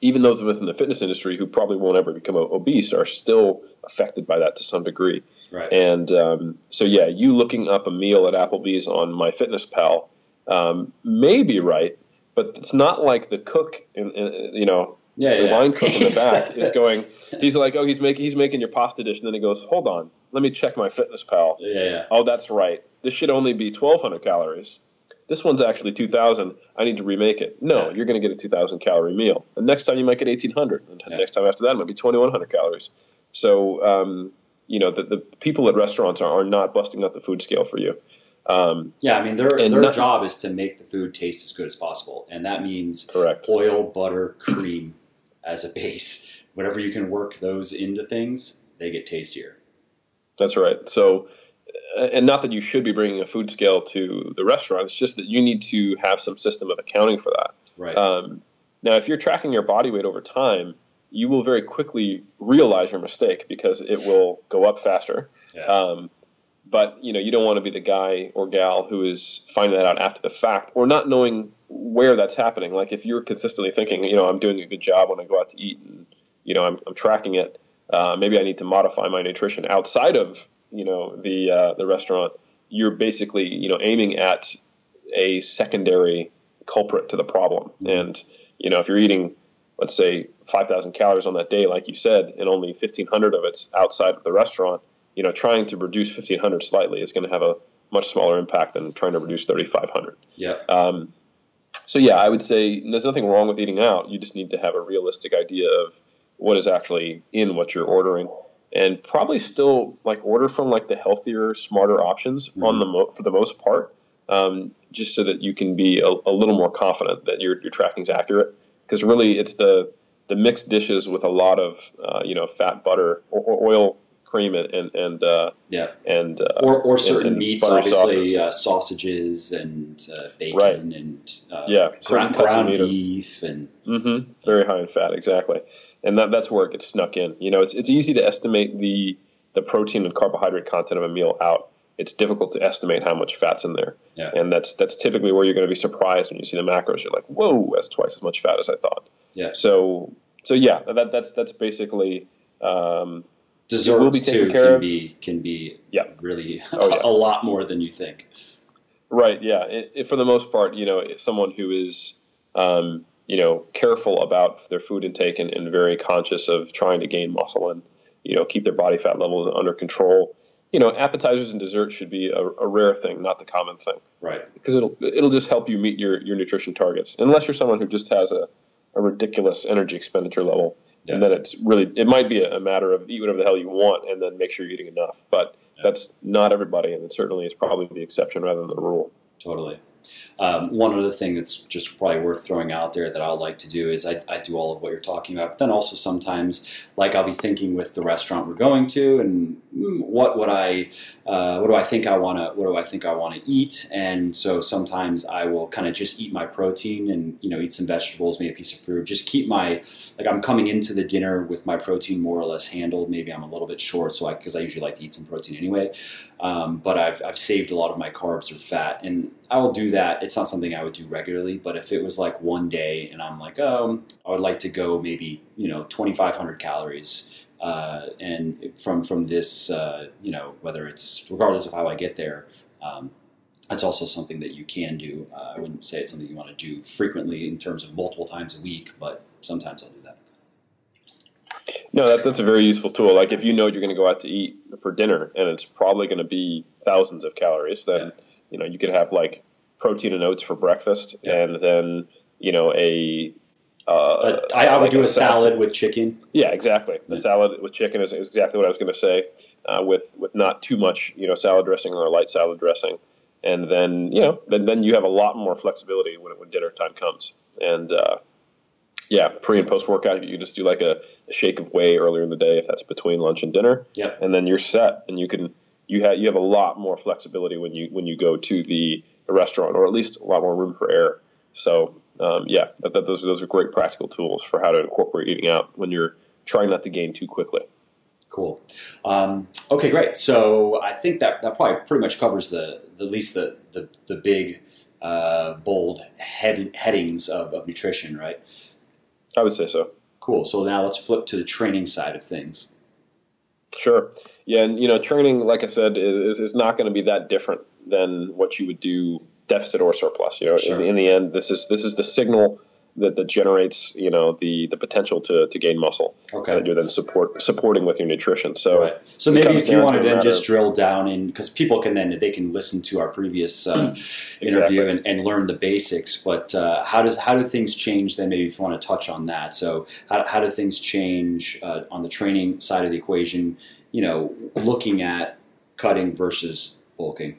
even those of us in the fitness industry who probably won't ever become obese are still affected by that to some degree. Right. And um, so, yeah, you looking up a meal at Applebee's on MyFitnessPal um, may be right, but it's not like the cook, in, in, you know, yeah. the yeah. line cook in the back is going. He's like, oh, he's making he's making your pasta dish, and then he goes, hold on, let me check my Fitness Pal. Yeah. yeah. Oh, that's right. This should only be twelve hundred calories. This one's actually two thousand. I need to remake it. No, Yeah. you're going to get a two thousand calorie meal. And next time you might get eighteen hundred. And Yeah. next time after that, it might be twenty one hundred calories. So, um, you know, the, the people at restaurants are, are not busting up the food scale for you. Um, Yeah, I mean their their not- job is to make the food taste as good as possible, and that means correct. oil, butter, cream as a base. Whatever you can work those into things, they get tastier. That's right. So, and not that you should be bringing a food scale to the restaurant. It's just that you need to have some system of accounting for that. Right. Um, now, if you're tracking your body weight over time, you will very quickly realize your mistake because it will go up faster. Yeah. Um, but you know, you don't want to be the guy or gal who is finding that out after the fact or not knowing where that's happening. Like if you're consistently thinking, you know, I'm doing a good job when I go out to eat, and you know, I'm, I'm tracking it. Uh, maybe I need to modify my nutrition outside of you know the uh, the restaurant. You're basically you know aiming at a secondary culprit to the problem. And you know, if you're eating, let's say, 5,000 calories on that day, like you said, and only 1,500 of it's outside of the restaurant, you know, trying to reduce 1,500 slightly is going to have a much smaller impact than trying to reduce 3,500. yep. Um, so yeah, I would say there's nothing wrong with eating out. You just need to have a realistic idea of what is actually in what you're ordering, and probably still like order from like the healthier, smarter options on the mo- for the most part, um, just so that you can be a, a little more confident that your your tracking is accurate. Because really, it's the the mixed dishes with a lot of uh, you know fat, butter, or, or oil, cream, and and and, uh, Yeah. and uh, Or, or certain and meats, obviously sauces. uh, sausages and uh, bacon Right. and uh, Yeah, ground, ground beef and mm-hmm. Very high in fat, exactly, and that, that's where it gets snuck in. You know, it's it's easy to estimate the the protein and carbohydrate content of a meal out. It's difficult to estimate how much fat's in there, Yeah. and that's that's typically where you're going to be surprised when you see the macros. You're like, whoa, that's twice as much fat as I thought. Yeah. So so yeah, that that's that's basically. Um, desserts will be taken too care can of. be can be Yeah. really Oh, yeah. a lot more than you think. Right. Yeah. It, it, for the most part, you know, someone who is, um, you know, careful about their food intake and, and very conscious of trying to gain muscle and, you know, keep their body fat levels under control. You know, appetizers and desserts should be a, a rare thing, not the common thing, Right. because it'll it'll just help you meet your, your nutrition targets. Unless you're someone who just has a, a ridiculous energy expenditure level, Yeah. and then it's really it might be a, matter of eat whatever the hell you want and then make sure you're eating enough. But Yeah. that's not everybody, and it certainly is probably the exception rather than the rule. Totally. Um, one other thing that's just probably worth throwing out there that I like to do is I, I do all of what you're talking about, but then also sometimes, like I'll be thinking with the restaurant we're going to, and mm, what would I, uh, what do I think I want to, what do I think I want to eat, and so sometimes I will kind of just eat my protein and you know eat some vegetables, maybe a piece of fruit, just keep my, like I'm coming into the dinner with my protein more or less handled. Maybe I'm a little bit short, so I because I usually like to eat some protein anyway, um, but I've I've saved a lot of my carbs or fat, and I will do that. It's not something I would do regularly, but if it was like one day and I'm like, oh, I would like to go maybe you know 2,500 calories, uh, and from from this, uh, you know, whether it's regardless of how I get there. Um, that's also something that you can do. Uh, I wouldn't say it's something you want to do frequently in terms of multiple times a week, but sometimes I'll do that. No, that's that's a very useful tool. Like if you know you're going to go out to eat for dinner and it's probably going to be thousands of calories, then Yeah. You know you could have like protein and oats for breakfast, Yeah. and then you know a. Uh, But I, I would like do a sass- salad with chicken. Yeah, exactly. The Yeah. salad with chicken is, is exactly what I was going to say. Uh, with with not too much, you know, salad dressing or light salad dressing, and then you know, then then you have a lot more flexibility when when dinner time comes. And uh, yeah, pre and post workout, you just do like a, a shake of whey earlier in the day if that's between lunch and dinner, Yep. and then you're set. And you can you have you have a lot more flexibility when you when you go to the, the restaurant, or at least a lot more room for error. So um, yeah, that, that, those those are great practical tools for how to incorporate eating out when you're trying not to gain too quickly. Cool. Um, okay, great. So I think that, that probably pretty much covers the, the at least the the, the big uh, bold head, headings of, of nutrition, right? I would say so. Cool. So now let's flip to the training side of things. Sure. Yeah, and you know, training, like I said, is, is not going to be that different than what you would do deficit or surplus. You know, Sure. in, in the end, this is this is the signal that, that generates you know the the potential to, to gain muscle Okay. that you're then support supporting with your nutrition. So Right. So maybe if you to to then just drill down in, because people can then they can listen to our previous uh, interview and, and learn the basics. But uh, how does how do things change? Then maybe if you want to touch on that. So how, how do things change uh, on the training side of the equation? You know, looking at cutting versus bulking.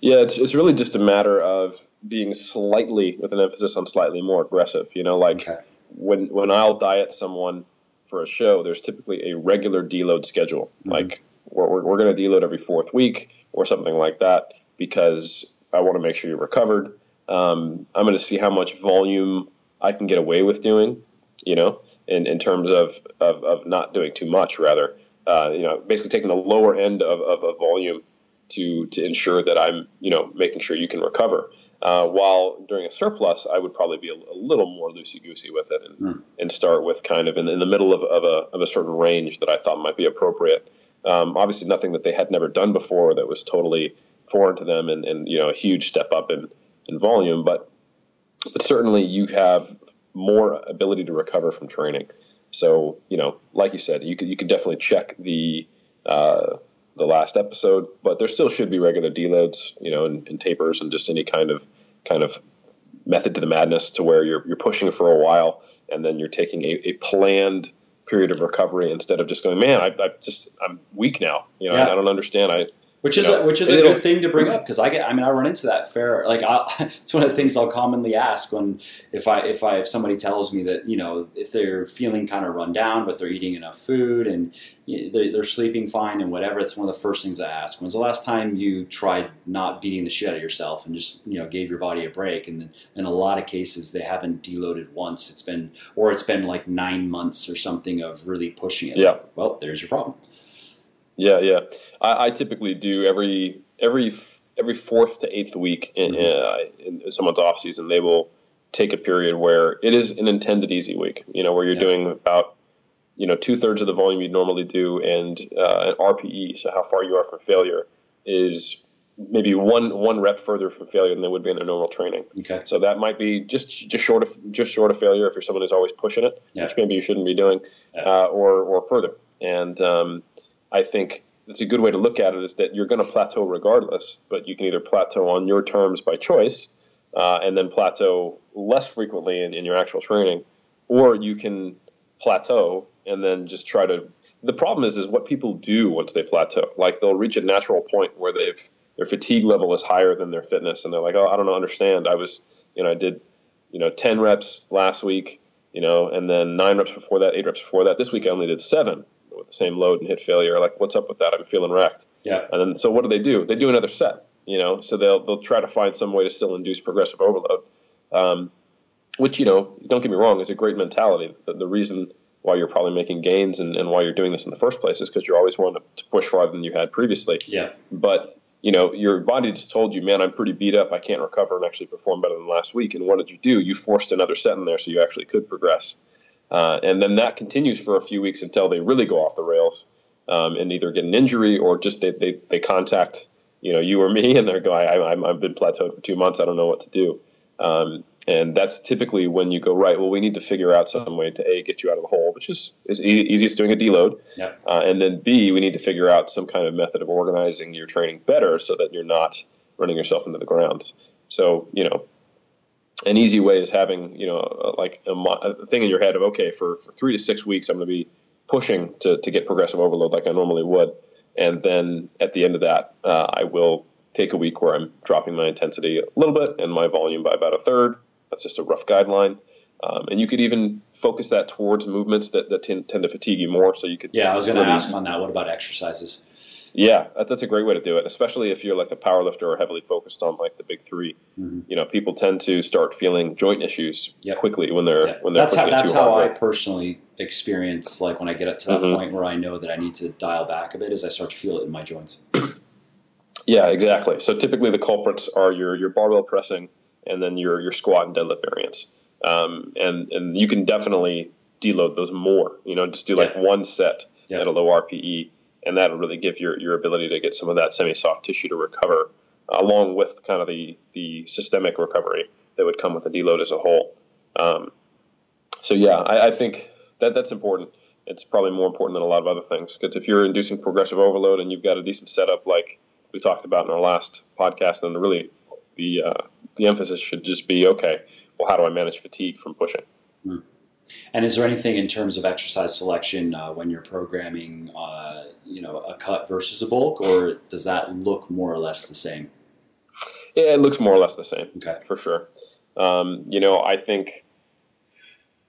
Yeah, it's it's really just a matter of being slightly, with an emphasis on slightly more aggressive. You know, like Okay. when when I'll diet someone for a show, there's typically a regular deload schedule. Mhm. Like we're we're, we're going to deload every fourth week or something like that because I want to make sure you're recovered. Um, I'm going to see how much volume I can get away with doing. You know, in in terms of of, of not doing too much, rather. Uh, you know, basically taking the lower end of, of, of volume to to ensure that I'm you know making sure you can recover. Uh, while during a surplus, I would probably be a, a little more loosey goosey with it and, Hmm. and start with kind of in, in the middle of, of, a, of a certain range that I thought might be appropriate. Um, obviously, nothing that they had never done before that was totally foreign to them and, and you know a huge step up in, in volume, but but certainly you have more ability to recover from training. So you know, like you said, you could you could definitely check the uh, the last episode, but there still should be regular deloads, you know, and, and tapers and just any kind of kind of method to the madness to where you're you're pushing for a while and then you're taking a, a planned period of recovery instead of just going, man, I, I just I'm weak now. You know, Yeah. I, I don't understand. I Which is You a, which is a good thing to bring up because I get I mean I run into that fair like I, it's one of the things I'll commonly ask when if I if I if somebody tells me that you know if they're feeling kind of run down but they're eating enough food and know, they're, they're sleeping fine and whatever it's one of the first things I ask when's the last time you tried not beating the shit out of yourself and just you know gave your body a break? And then in a lot of cases they haven't deloaded once. It's been or it's been like nine months or something of really pushing it. Yeah. well there's your problem. Yeah, yeah. I, I typically do every every every fourth to eighth week in, uh, in someone's off season. They will take a period where it is an intended easy week. You know, where you're Yeah. doing about you know two thirds of the volume you'd normally do, and uh, an RPE, so how far you are from failure, is maybe one one rep further from failure than they would be in their normal training. okay So that might be just just short of just short of failure if you're someone who's always pushing it, Yeah. which maybe you shouldn't be doing, Yeah. uh, or or further. And um, I think it's a good way to look at it is that you're going to plateau regardless, but you can either plateau on your terms by choice, uh, and then plateau less frequently in, in your actual training, or you can plateau and then just try to. The problem is, is what people do once they plateau. Like they'll reach a natural point where they've their fatigue level is higher than their fitness, and they're like, oh, I don't understand. I was, you know, I did, you know, ten reps last week, you know, and then nine reps before that, eight reps before that. This week I only did seven with the same load and hit failure. Like, what's up with that? I'm feeling wrecked. Yeah. And then so what do they do? They do another set. You know, so they'll they'll try to find some way to still induce progressive overload. Um, which you know, don't get me wrong, is a great mentality. The, the reason why you're probably making gains and, and why you're doing this in the first place is because you're always wanting to push farther than you had previously. Yeah. But you know, your body just told you, man, I'm pretty beat up. I can't recover and actually perform better than last week. And what did you do? You forced another set in there so you actually could progress. Uh, and then that continues for a few weeks until they really go off the rails um, and either get an injury or just they, they, they contact you know you or me and they're going, I, I, I've been plateaued for two months. I don't know what to do. Um, and that's typically when you go right. Well, we need to figure out some way to a get you out of the hole, which is is e- easiest doing a deload, Yeah. uh, and then b we need to figure out some kind of method of organizing your training better so that you're not running yourself into the ground. So you know, an easy way is having you know uh, like a, a thing in your head of okay for for three to six weeks I'm going to be pushing to to get progressive overload like I normally would, and then at the end of that uh, I will take a week where I'm dropping my intensity a little bit and my volume by about a third. That's just a rough guideline. Um, and you could even focus that towards movements that, that tend, tend to fatigue you more. So you could Yeah, I was going to ask on that. What about exercises? Yeah, that, that's a great way to do it, especially if you're like a power lifter or heavily focused on like the big 3 Mhm. You know, people tend to start feeling joint issues Yep. quickly when they're Yeah. when they're That's how that's how hard. I personally experience like when I get up to that Mhm. point where I know that I need to dial back a bit is I start to feel it in my joints. Yeah, exactly. So typically the culprits are your your barbell pressing and then your your squat and deadlift variants. Um, and and you can definitely deload those more. You know, just do like one set Yeah. at a low RPE, and that'll really give your your ability to get some of that semi-soft tissue to recover, along with kind of the the systemic recovery that would come with the deload as a whole. Um, so yeah, I, I think that that's important. It's probably more important than a lot of other things because if you're inducing progressive overload and you've got a decent setup like we talked about in our last podcast, then really the uh, the emphasis should just be okay. Well, how do I manage fatigue from pushing? And is there anything in terms of exercise selection uh, when you're programming, uh, you know, a cut versus a bulk, or does that look more or less the same? Yeah, it looks more or less the same. Okay. for sure. Um, you know, I think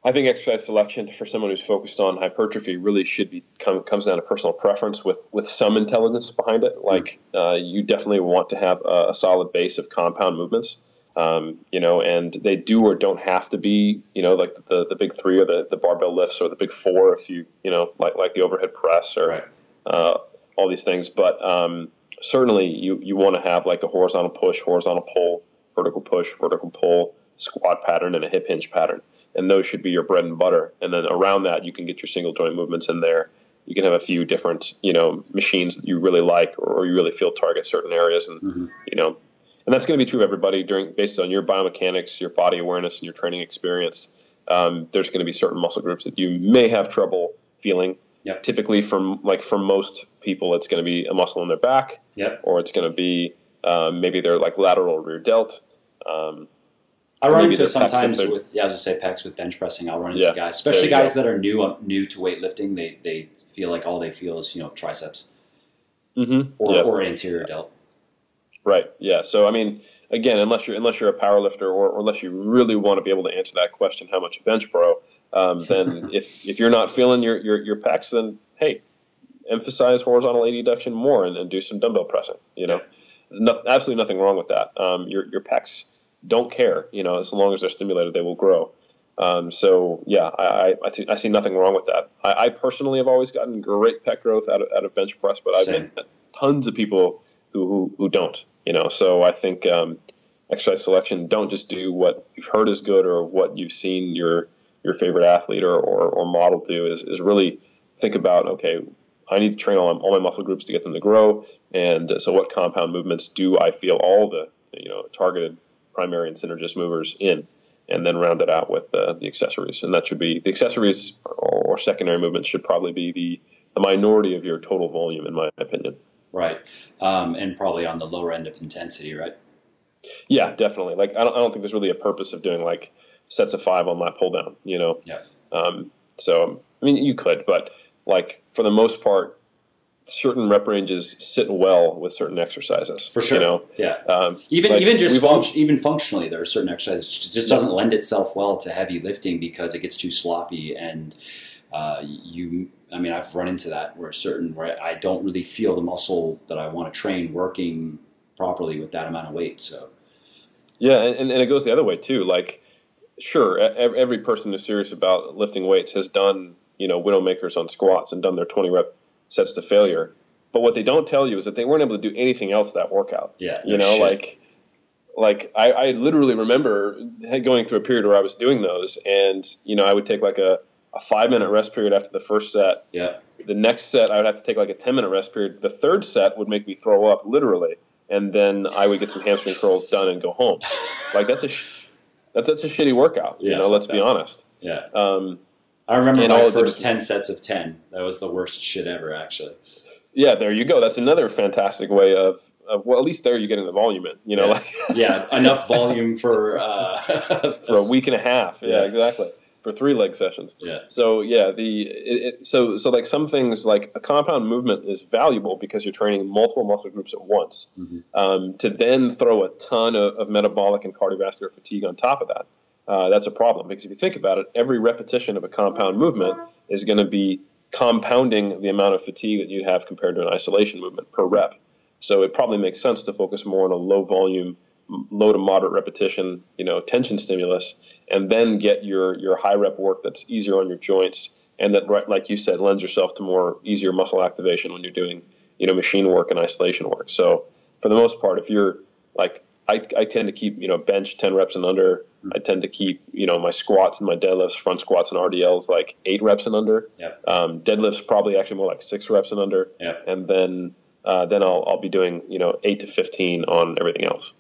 I think exercise selection for someone who's focused on hypertrophy really should be come, comes down to personal preference with with some intelligence behind it. Like uh, you definitely want to have a, a solid base of compound movements. Um, you know, and they do or don't have to be, you know, like the, the big three or the, the barbell lifts or the big four if you, you know, like like the overhead press or Right. uh, all these things. But um, certainly, you you want to have like a horizontal push, horizontal pull, vertical push, vertical pull, squat pattern, and a hip hinge pattern, and those should be your bread and butter. And then around that, you can get your single joint movements in there. You can have a few different, you know, machines that you really like or you really feel target certain areas, and Mhm. you know, and that's going to be true of everybody during based on your biomechanics, your body awareness, and your training experience. Um, there's going to be certain muscle groups that you may have trouble feeling. Yep. Typically, from like for most people, it's going to be a muscle in their back, Yep. or it's going to be um, maybe they're like lateral rear delt. Um, I run into sometimes with yeah, I was gonna say pecs with bench pressing. I'll run into Yeah, guys, especially guys that are new new to weightlifting. They they feel like all they feel is you know triceps mm-hmm. or, yeah. or anterior delt. Right. Yeah. So I mean, again, unless you're unless you're a power lifter or, or unless you really want to be able to answer that question, how much a bench pro, um, then if if you're not feeling your your, your pecs, then hey, emphasize horizontal adduction more and, and do some dumbbell pressing. You know, there's no, absolutely nothing wrong with that. Um, your your pecs don't care. You know, as long as they're stimulated, they will grow. Um, so yeah, I I, I, see, I see nothing wrong with that. I, I personally have always gotten great pec growth out of, out of bench press, but I've Same. met tons of people who, who, who don't. You know, so I think um, exercise selection don't just do what you've heard is good or what you've seen your your favorite athlete or, or, or model do. Is, is really think about okay, I need to train all, all my muscle groups to get them to grow, and so what compound movements do I feel all the you know targeted primary and synergist movers in, and then round it out with uh, the accessories, and that should be the accessories or, or secondary movements should probably be the the minority of your total volume, in my opinion. Right, um, and probably on the lower end of intensity, right? Yeah, definitely. Like I don't, I don't think there's really a purpose of doing like sets of five on lat pull down. You know. Yeah. Um, so I mean, you could, but like for the most part, certain rep ranges sit well with certain exercises. For sure. You know, Yeah. um, Even Like, even just we've all- even functionally, there are certain exercises just doesn't lend itself well to heavy lifting because it gets too sloppy and uh, you. I mean, I've run into that where certain where I don't really feel the muscle that I want to train working properly with that amount of weight. So Yeah, and, and it goes the other way too. Like, sure, every person who's serious about lifting weights has done, you know, widowmakers on squats and done their 20 rep sets to failure. But what they don't tell you is that they weren't able to do anything else that workout. yeah, You know, shit. like, like I, I literally remember going through a period where I was doing those, and you know, I would take like a, a five minute rest period after the first set. yeah, The next set, I would have to take like a 10 minute rest period. The third set would make me throw up, literally, and then I would get some hamstring curls done and go home. Like that's a sh- that's that's a shitty workout. You Yeah, know, let's be honest. yeah. Um, I remember my all of the- first ten sets of ten. That was the worst shit ever, actually. yeah, there you go. That's another fantastic way of, of well, at least there you're getting the volume in. You know, Yeah. like Yeah, enough volume for uh, for a week and a half. Yeah, Yeah. exactly. For three leg sessions. Yeah, So yeah, the it, it, so so like some things like a compound movement is valuable because you're training multiple muscle groups at once. Mhm. Um, to then throw a ton of, of metabolic and cardiovascular fatigue on top of that, uh, that's a problem because if you think about it, every repetition of a compound movement is going to be compounding the amount of fatigue that you'd have compared to an isolation movement per rep. So it probably makes sense to focus more on a low volume, low to moderate repetition, you know, tension stimulus, and then get your your high rep work that's easier on your joints, and that, right, like you said, lends yourself to more easier muscle activation when you're doing, you know, machine work and isolation work. So for the most part, if you're like I, I tend to keep you know bench 10 reps and under. I tend to keep you know my squats and my deadlifts, front squats and RDLs like eight reps and under. Yep. Um, deadlifts probably actually more like six reps and under. Yep. And then uh, then I'll I'll be doing you know eight to 15 on everything else.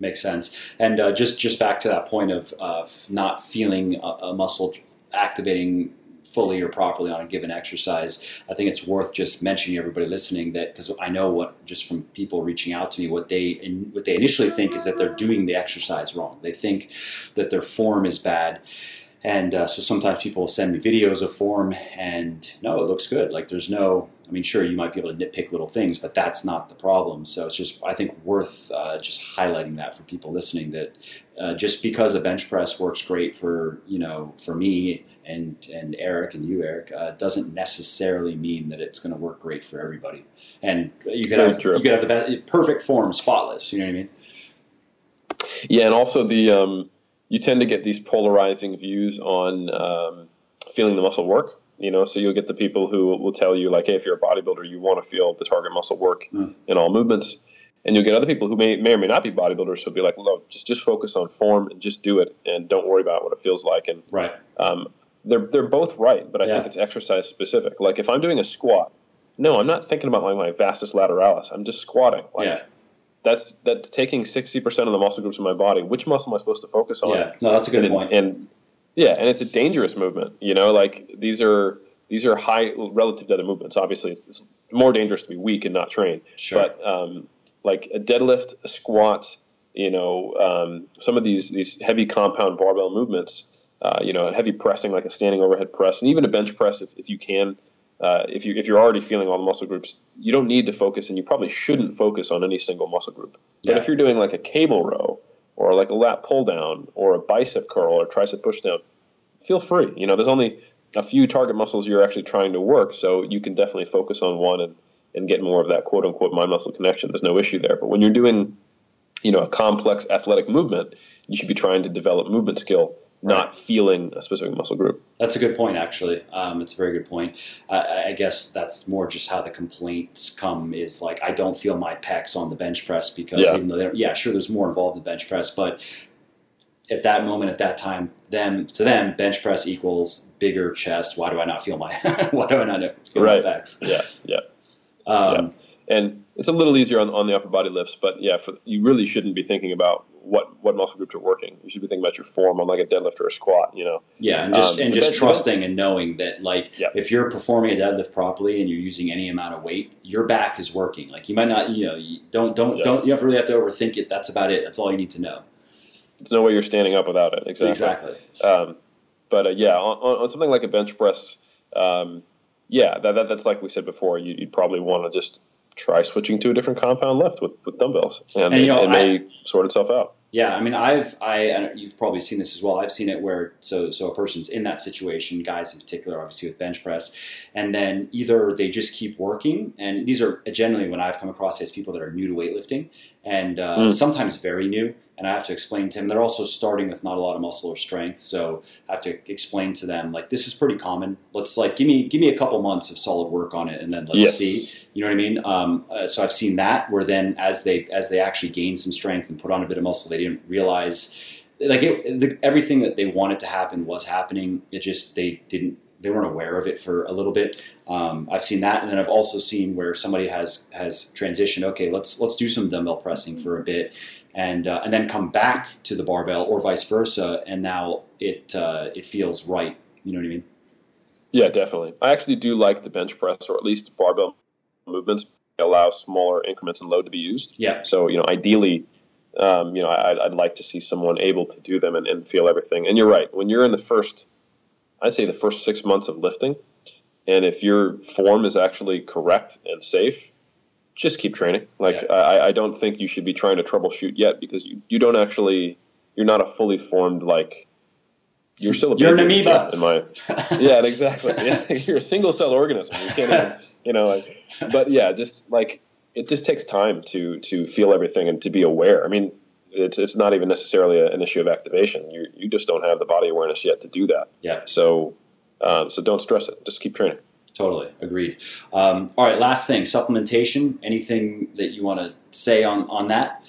Makes sense. And uh, just just back to that point of uh, not feeling a, a muscle activating fully or properly on a given exercise. I think it's worth just mentioning everybody listening that because I know what just from people reaching out to me what they in, what they initially think is that they're doing the exercise wrong. They think that their form is bad. And uh, so sometimes people will send me videos of form, and no, it looks good. Like there's no, I mean, sure, you might be able to nitpick little things, but that's not the problem. So it's just, I think, worth uh, just highlighting that for people listening that uh, just because a bench press works great for you know for me and and Eric and you, Eric, uh, doesn't necessarily mean that it's going to work great for everybody. And you could Very have true. you could have the best, perfect form, spotless. You know what I mean? Yeah, and also the um, you tend to get these polarizing views on um, feeling the muscle work. You know, so you'll get the people who will tell you like, hey, if you're a bodybuilder, you want to feel the target muscle work Mm. in all movements. And you'll get other people who may, may or may not be bodybuilders who'll be like, look, just just focus on form and just do it, and don't worry about what it feels like. And Right. um, they're they're both right, but I Yeah. think it's exercise specific. Like if I'm doing a squat, no, I'm not thinking about like my vastus lateralis. I'm just squatting. Like Yeah. That's that's taking sixty percent of the muscle groups in my body. Which muscle am I supposed to focus on? Yeah. No, that's a good and, point. And yeah, and it's a dangerous movement. You know, like these are these are high relative to other movements. Obviously, it's, it's more dangerous to be weak and not trained. Sure. But um, like a deadlift, a squat, you know, um, some of these these heavy compound barbell movements, uh, you know, heavy pressing like a standing overhead press, and even a bench press if, if you can. Uh, if you if you're already feeling all the muscle groups, you don't need to focus, and you probably shouldn't focus on any single muscle group. But if you're doing like a cable row, or like a lat pull down, or a bicep curl, or tricep push down, feel free. You know, there's only a few target muscles you're actually trying to work, so you can definitely focus on one and, and get more of that quote unquote mind muscle connection. There's no issue there. But when you're doing, you know, a complex athletic movement, you should be trying to develop movement skill, not feeling a specific muscle group. That's a good point, actually. Um, it's a very good point. I, I guess that's more just how the complaints come. Is like I don't feel my pecs on the bench press because Yeah. even though yeah, sure, there's more involved in bench press, but at that moment, at that time, them to them, bench press equals bigger chest. Why do I not feel my Why do I not feel Right. my pecs? Yeah, yeah. Um, And it's a little easier on, on the upper body lifts, but yeah, for, you really shouldn't be thinking about what, what muscle groups are working. You should be thinking about your form on like a deadlift or a squat, you know. Yeah, and just Um, and just trusting and knowing that like Yeah. if you're performing a deadlift properly and you're using any amount of weight, your back is working. Like you might not, you know, you don't don't Yeah. don't you don't really have to overthink it. That's about it. That's all you need to know. There's no way you're standing up without it. Exactly. Exactly. Um, but uh, yeah, on, on, something like a bench press, um, yeah, that, that, that's like we said before. You, would probably want to just try switching to a different compound lift with, with dumbbells, and, And, it, you know, it may sort itself out. Yeah, I mean, I've I you've probably seen this as well. I've seen it where so so a person's in that situation, guys in particular, obviously with bench press, and then either they just keep working, and these are generally when I've come across these people that are new to weightlifting, and uh, Mm. sometimes very new, and I have to explain to them they're also starting with not a lot of muscle or strength, so I have to explain to them like this is pretty common. Let's like give me give me a couple months of solid work on it, and then let's Yes. see. You know what I mean? Um, uh, so I've seen that where then as they as they actually gain some strength and put on a bit of muscle, they didn't realize like it, the, everything that they wanted to happen was happening. It just they didn't they weren't aware of it for a little bit. Um, I've seen that, and then I've also seen where somebody has has transitioned. Okay, let's let's do some dumbbell pressing for a bit, and uh, and then come back to the barbell or vice versa, and now it uh, it feels right. You know what I mean? Yeah, definitely. I actually do like the bench press, or at least barbell movements allow smaller increments in load to be used. Yeah. So, you know, ideally, um, you know, I, I'd like to see someone able to do them and, and feel everything. And you're right. When you're in the first, I'd say the first six months of lifting, and if your form is actually correct and safe, just keep training. Like, Yeah. I, I don't think you should be trying to troubleshoot yet because you, you don't actually, you're not a fully formed, like, you're still a You're an amoeba. in my yeah, exactly. Yeah, you're a single cell organism. You can't even, you know, like, but yeah, just like it just takes time to to feel everything and to be aware. I mean, it's it's not even necessarily a, an issue of activation. You you just don't have the body awareness yet to do that. Yeah. So um, so don't stress it. Just keep training. Totally agreed. Um, all right, last thing, supplementation. Anything that you want to say on on that?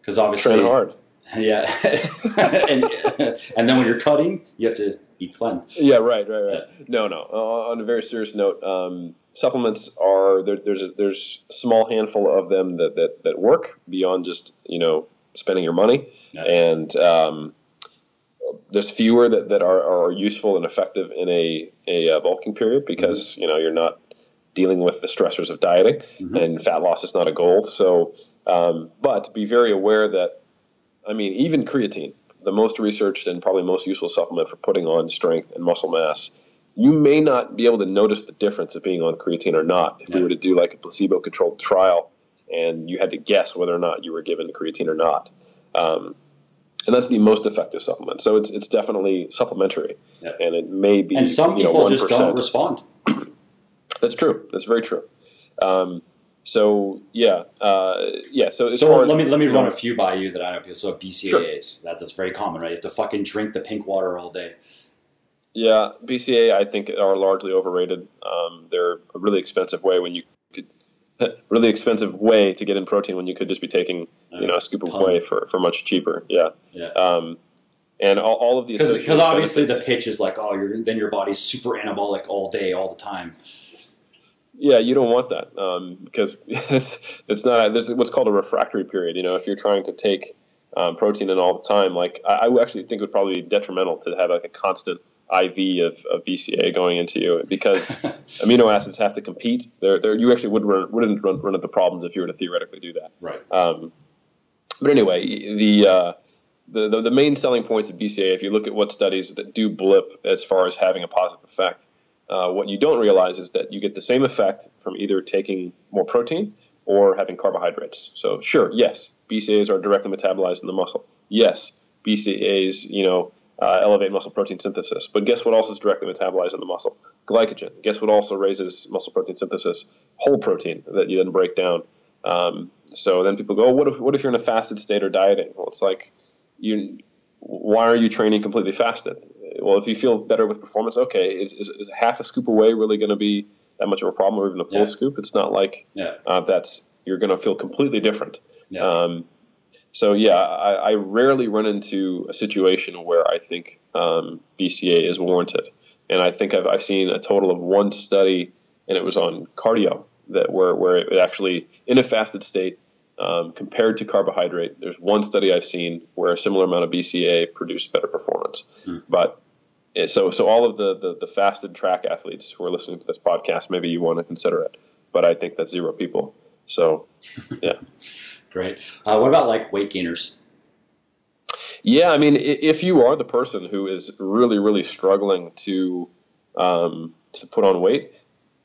Because obviously, Train hard. yeah, and and then when you're cutting, you have to eat clean. Yeah, right, right, right. No, no. Uh, on a very serious note, um, supplements are there, there's a, there's a small handful of them that, that, that work beyond just you know spending your money, Yeah. and um, there's fewer that, that are, are useful and effective in a a uh, bulking period because you know you're not dealing with the stressors of dieting, Mhm. and fat loss is not a goal. So, um, but be very aware that I mean even creatine the most researched and probably most useful supplement for putting on strength and muscle mass. You may not be able to notice the difference of being on creatine or not if we were to do like a placebo controlled trial and you had to guess whether or not you were given creatine or not. Um, and that's the most effective supplement. So it's, it's definitely supplementary. Yeah. And it may be. And some you know, people just don't respond. That's true. That's very true. Um, so yeah, uh, yeah. So So as- let me let me run know, a few by you that I know people. So BCAAs, that, that's very common, right? You have to fucking drink the pink water all day. Yeah, BCA I think are largely overrated. Um, they're a really expensive way when you really expensive way to get in protein when you could just be taking you know a scoop of whey for, for much cheaper. Yeah. Yeah. Um, and all, all of the Because obviously the pitch is like, oh, you're, then your body's super anabolic all day, all the time. Yeah, you don't want that um, because it's it's not. There's what's called a refractory period. You know, if you're trying to take um, protein in all the time, like I, I actually think it would probably be detrimental to have like a constant IV of, of BCA going into you because amino acids have to compete. They're, they're, you actually would run, wouldn't run, run into problems if you were to theoretically do that. Right. Um, but anyway, the, uh, the, the the main selling points of BCA, if you look at what studies that do blip as far as having a positive effect, uh, what you don't realize is that you get the same effect from either taking more protein or having carbohydrates. So sure, yes, BCAs are directly metabolized in the muscle. Yes, BCAs, you know, uh, elevate muscle protein synthesis. But guess what else is directly metabolized in the muscle? Glycogen. Guess what also raises muscle protein synthesis? Whole protein that you then break down. Um, so then people go, oh, what if what if you're in a fasted state or dieting? Well, it's like you. Why are you training completely fasted? Well, if you feel better with performance, okay, is, is, is half a scoop away really going to be that much of a problem, or even a full Yeah. scoop? It's not like Yeah. uh, that's you're going to feel completely different. Yeah. Um, so yeah, I, I rarely run into a situation where I think um, BCA is warranted, and I think I've, I've seen a total of one study, and it was on cardio that where where it actually in a fasted state um, compared to carbohydrate. There's one study I've seen where a similar amount of BCA produced better performance, Hmm. but. eh, So, so all of the, the, the fasted track athletes who are listening to this podcast, maybe you want to consider it, but I think that's zero people. So, Great. Uh, what about like weight gainers? Yeah, I mean, if you are the person who is really, really struggling to um, to put on weight,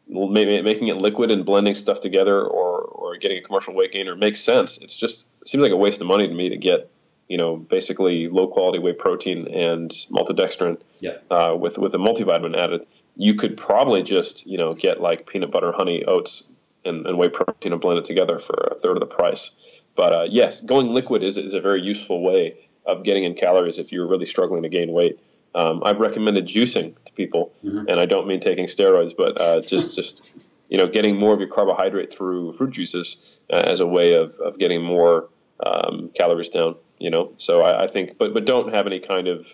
maybe making it liquid and blending stuff together or, or getting a commercial weight gainer makes sense. It's just it seems like a waste of money to me to get you know basically low quality whey protein and maltodextrin Yeah. uh, with with a multivitamin added. You could probably just you know get like peanut butter, honey, oats, and, and whey protein and blend it together for a third of the price. But uh, yes, going liquid is is a very useful way of getting in calories if you're really struggling to gain weight. Um, I've recommended juicing to people, Mhm. and I don't mean taking steroids, but uh, just just you know getting more of your carbohydrate through fruit juices uh, as a way of, of getting more um, calories down. You know, so I, I think, but but don't have any kind of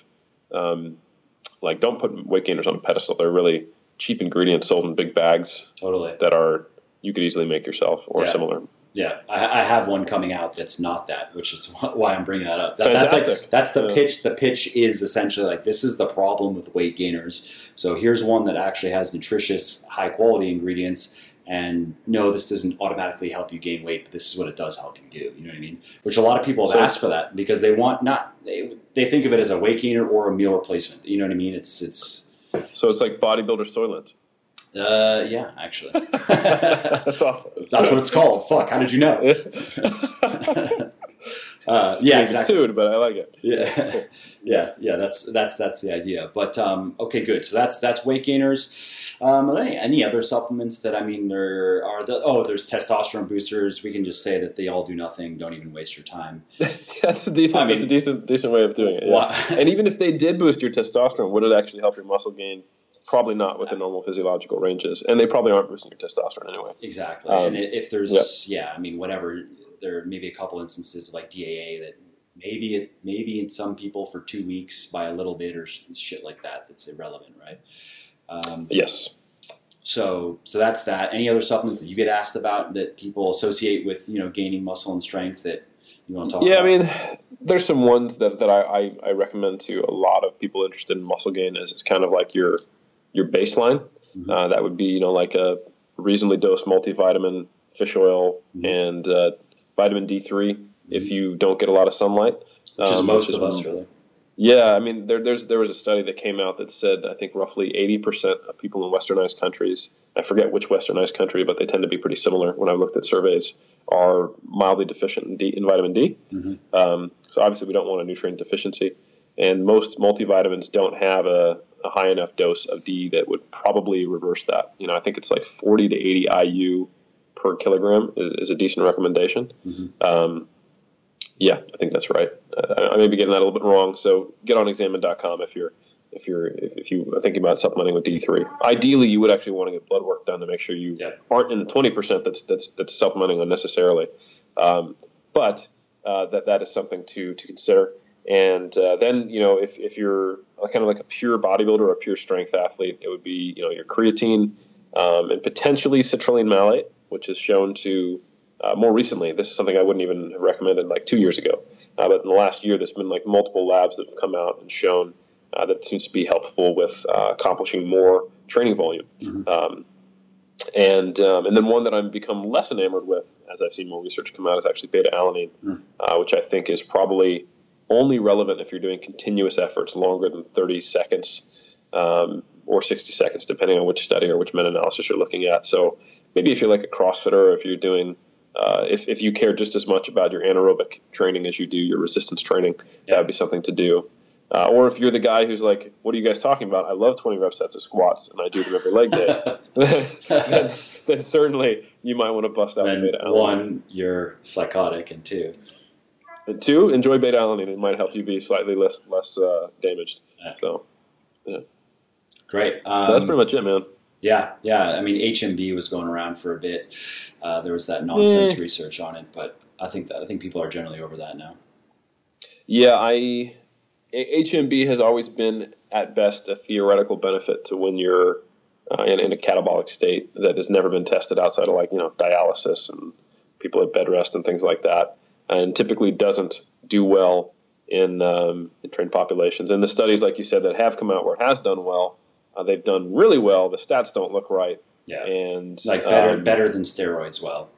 um, like don't put weight gainers on a pedestal. They're really cheap ingredients sold in big bags Totally. that are you could easily make yourself or Yeah. similar. Yeah, I, I have one coming out that's not that, which is why I'm bringing that up. That, that's like that's the Yeah. pitch. The pitch is essentially like this is the problem with weight gainers. So here's one that actually has nutritious, high quality ingredients. And no, this doesn't automatically help you gain weight, but this is what it does help you do. You know what I mean? Which a lot of people have So- asked for that because they want not they, they think of it as a weight gainer or a meal replacement. You know what I mean? It's it's So it's like bodybuilder Soylent. Uh yeah, actually. That's awesome. That's what it's called. Fuck, how did you know? uh, yeah, exactly. Sued, but I like it. Yeah. yes. Yeah. That's that's that's the idea. But um, okay, good. So that's that's weight gainers. Um, are there any, any other supplements that I mean there are the oh there's testosterone boosters. We can just say that they all do nothing. Don't even waste your time. that's a decent. I mean- that's a decent, decent way of doing it. yeah. Why- and even if they did boost your testosterone, would it actually help your muscle gain? Probably not within normal physiological ranges, and they probably aren't boosting your testosterone anyway. exactly. Um, and if there's yeah, I mean whatever. There may be a couple instances of like DAA that maybe it maybe in some people for two weeks by a little bit or shit like that. That's irrelevant, right? Um, Yes. So, so that's that. Any other supplements that you get asked about that people associate with you know gaining muscle and strength that you want to talk about? Yeah, about? I mean, there's some ones that, that I, I, I recommend to a lot of people interested in muscle gain as it's kind of like your your baseline. Mhm. Uh, that would be you know like a reasonably dosed multivitamin, fish oil, Mhm. and uh, vitamin D3 if you don't get a lot of sunlight. which Um, most of us really. Yeah, I mean, there, there's there was a study that came out that said I think roughly 80% of people in westernized countries, I forget which westernized country, but they tend to be pretty similar when I looked at surveys, are mildly deficient in, D, in vitamin D. Mhm. Um, so obviously, we don't want a nutrient deficiency, and most multivitamins don't have a, a high enough dose of D that would probably reverse that. You know, I think it's like 40 to 80 IU per kilogram is, is a decent recommendation. Mhm. Um, yeah, I think that's right. Uh, I may be getting that a little bit wrong. So get on examine.com if you're if you're if, if you are thinking about supplementing with D3. Ideally, you would actually want to get blood work done to make sure you Yep. aren't in the 20% that's that's that's supplementing unnecessarily. Um, but uh, that that is something to to consider. And uh, then you know if, if you're kind of like a pure bodybuilder or a pure strength athlete, it would be you know your creatine um, and potentially citrulline malate, which is shown to uh, more recently. This is something I wouldn't even have recommended like two years ago, uh, but in the last year, there's been like multiple labs that have come out and shown uh, that it seems to be helpful with uh, accomplishing more training volume. Mhm. Um, and um, and then one that I've become less enamored with, as I've seen more research come out, is actually beta alanine, Mm. uh, which I think is probably only relevant if you're doing continuous efforts longer than 30 seconds um, or 60 seconds, depending on which study or which meta-analysis you're looking at. So maybe if you're like a CrossFitter, or if you're doing uh, if, if you care just as much about your anaerobic training as you do your resistance training, Yeah. that would be something to do. Uh, or if you're the guy who's like, what are you guys talking about? I love 20 rep sets of squats and I do them every leg day. then, then certainly you might want to bust out then one, you're psychotic, and two, And two, enjoy beta alanine. It might help you be slightly less less uh, damaged. Yeah. So great. Um, that's pretty much it, man. Yeah, yeah. I mean, HMB was going around for a bit. Uh, there was that nonsense Eh. research on it, but I think that I think people are generally over that now. Yeah, I HMB has always been at best a theoretical benefit to when you're uh, in, in a catabolic state that has never been tested outside of like you know dialysis and people at bed rest and things like that, and typically doesn't do well in, um, in trained populations. And the studies, like you said, that have come out where it has done well, uh, they've done really well. The stats don't look right, Yeah, and like better um, better than steroids. Well,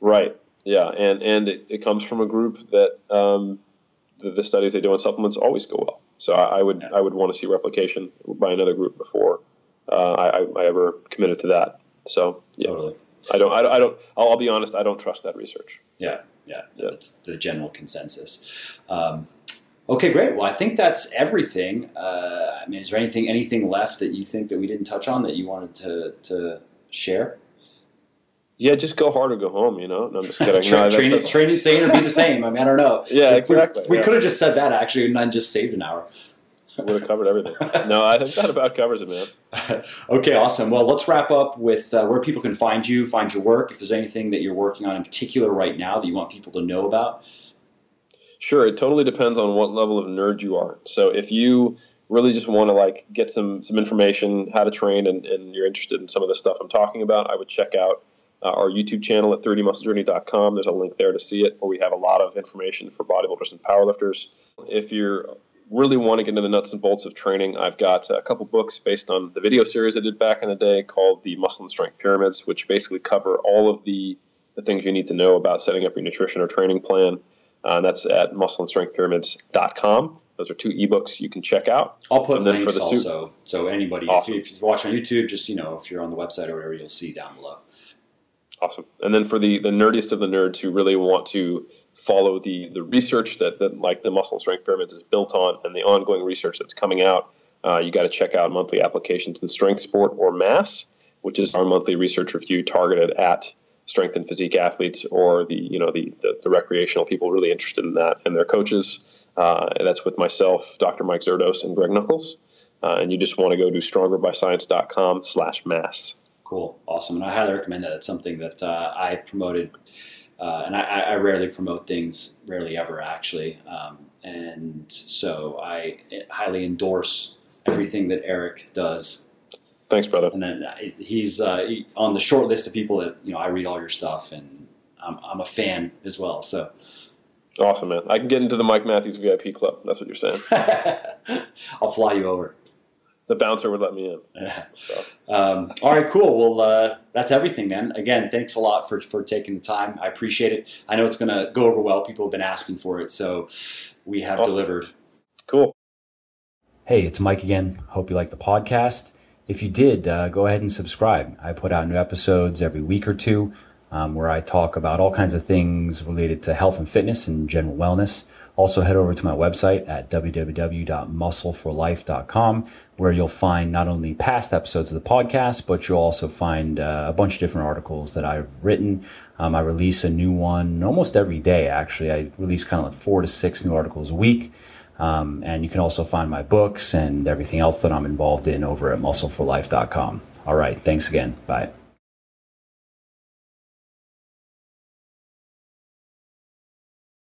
Right. Yeah, and and it, it comes from a group that um, the, the studies they do on supplements always go well. So I, I would Yeah. I would want to see replication by another group before uh, I, I- ever committed to that. So yeah, Totally. I don't, I don't, I don't I'll, I'll be honest, I don't trust that research. Yeah, yeah, Yeah. that's the general consensus. Um, okay, great. Well, I think that's everything. Uh, I mean, is there anything anything left that you think that we didn't touch on that you wanted to to share? Yeah, just go hard or go home. You know, no, I'm just kidding. Tra- No, train, it, train it sane or be the same. I mean, I don't know. Yeah, We- exactly, We, yeah. could have just said that actually, and then just saved an hour. Would have covered everything. No, I think that about covers it, man. okay, awesome. Well, let's wrap up with uh, where people can find you, find your work. If there's anything that you're working on in particular right now that you want people to know about. Sure, it totally depends on what level of nerd you are. So if you really just want to like get some some information how to train and, and you're interested in some of the stuff I'm talking about, I would check out uh, our YouTube channel at 3dmusclejourney.com. There's a link there to see it where we have a lot of information for bodybuilders and powerlifters. If you're really want to get into the nuts and bolts of training, I've got a couple books based on the video series I did back in the day called the Muscle and Strength Pyramids, which basically cover all of the, the things you need to know about setting up your nutrition or training plan. Uh, and that's at muscleandstrengthpyramids.com. Those are two ebooks you can check out. I'll put links also. So anybody, Awesome. if, you, if you're watching on YouTube, just you know, if you're on the website or whatever, you'll see down below. Awesome. And then for the, the nerdiest of the nerds who really want to follow the, the research that, that like the muscle strength pyramids is built on and the ongoing research that's coming out, uh, you got to check out monthly applications the strength sport or mass, which is our monthly research review targeted at strength and physique athletes or the you know the, the, the recreational people really interested in that and their coaches. Uh, and that's with myself, Dr. Mike Zourdos, and Greg Nuckols. Uh, and you just want to go to strongerbyscience.com slash mass. Cool, awesome, and I highly recommend that. It's something that uh, I promoted, uh, and I, I rarely promote things, rarely ever actually, um, and so I highly endorse everything that Eric does. Thanks, brother. And then uh, he's uh, on the short list of people that you know I read all your stuff, and I'm, I'm a fan as well. So Awesome, man. I can get into the Mike Matthews VIP club. That's what you're saying. I'll fly you over. The bouncer would let me in. So, Um, all right, cool. Well, uh, that's everything, man. Again, thanks a lot for, for taking the time. I appreciate it. I know it's going to go over well. People have been asking for it, so we have Awesome. delivered. cool. Hey, it's Mike again. Hope you like the podcast. If you did, uh, go ahead and subscribe. I put out new episodes every week or two um, where I talk about all kinds of things related to health and fitness and general wellness. Also, head over to my website at www.muscleforlife.com where you'll find not only past episodes of the podcast, but you'll also find uh, a bunch of different articles that I've written. Um, I release a new one almost every day, actually. I release kind of like four to six new articles a week. Um, and you can also find my books and everything else that I'm involved in over at muscleforlife.com. All right. Thanks again. Bye.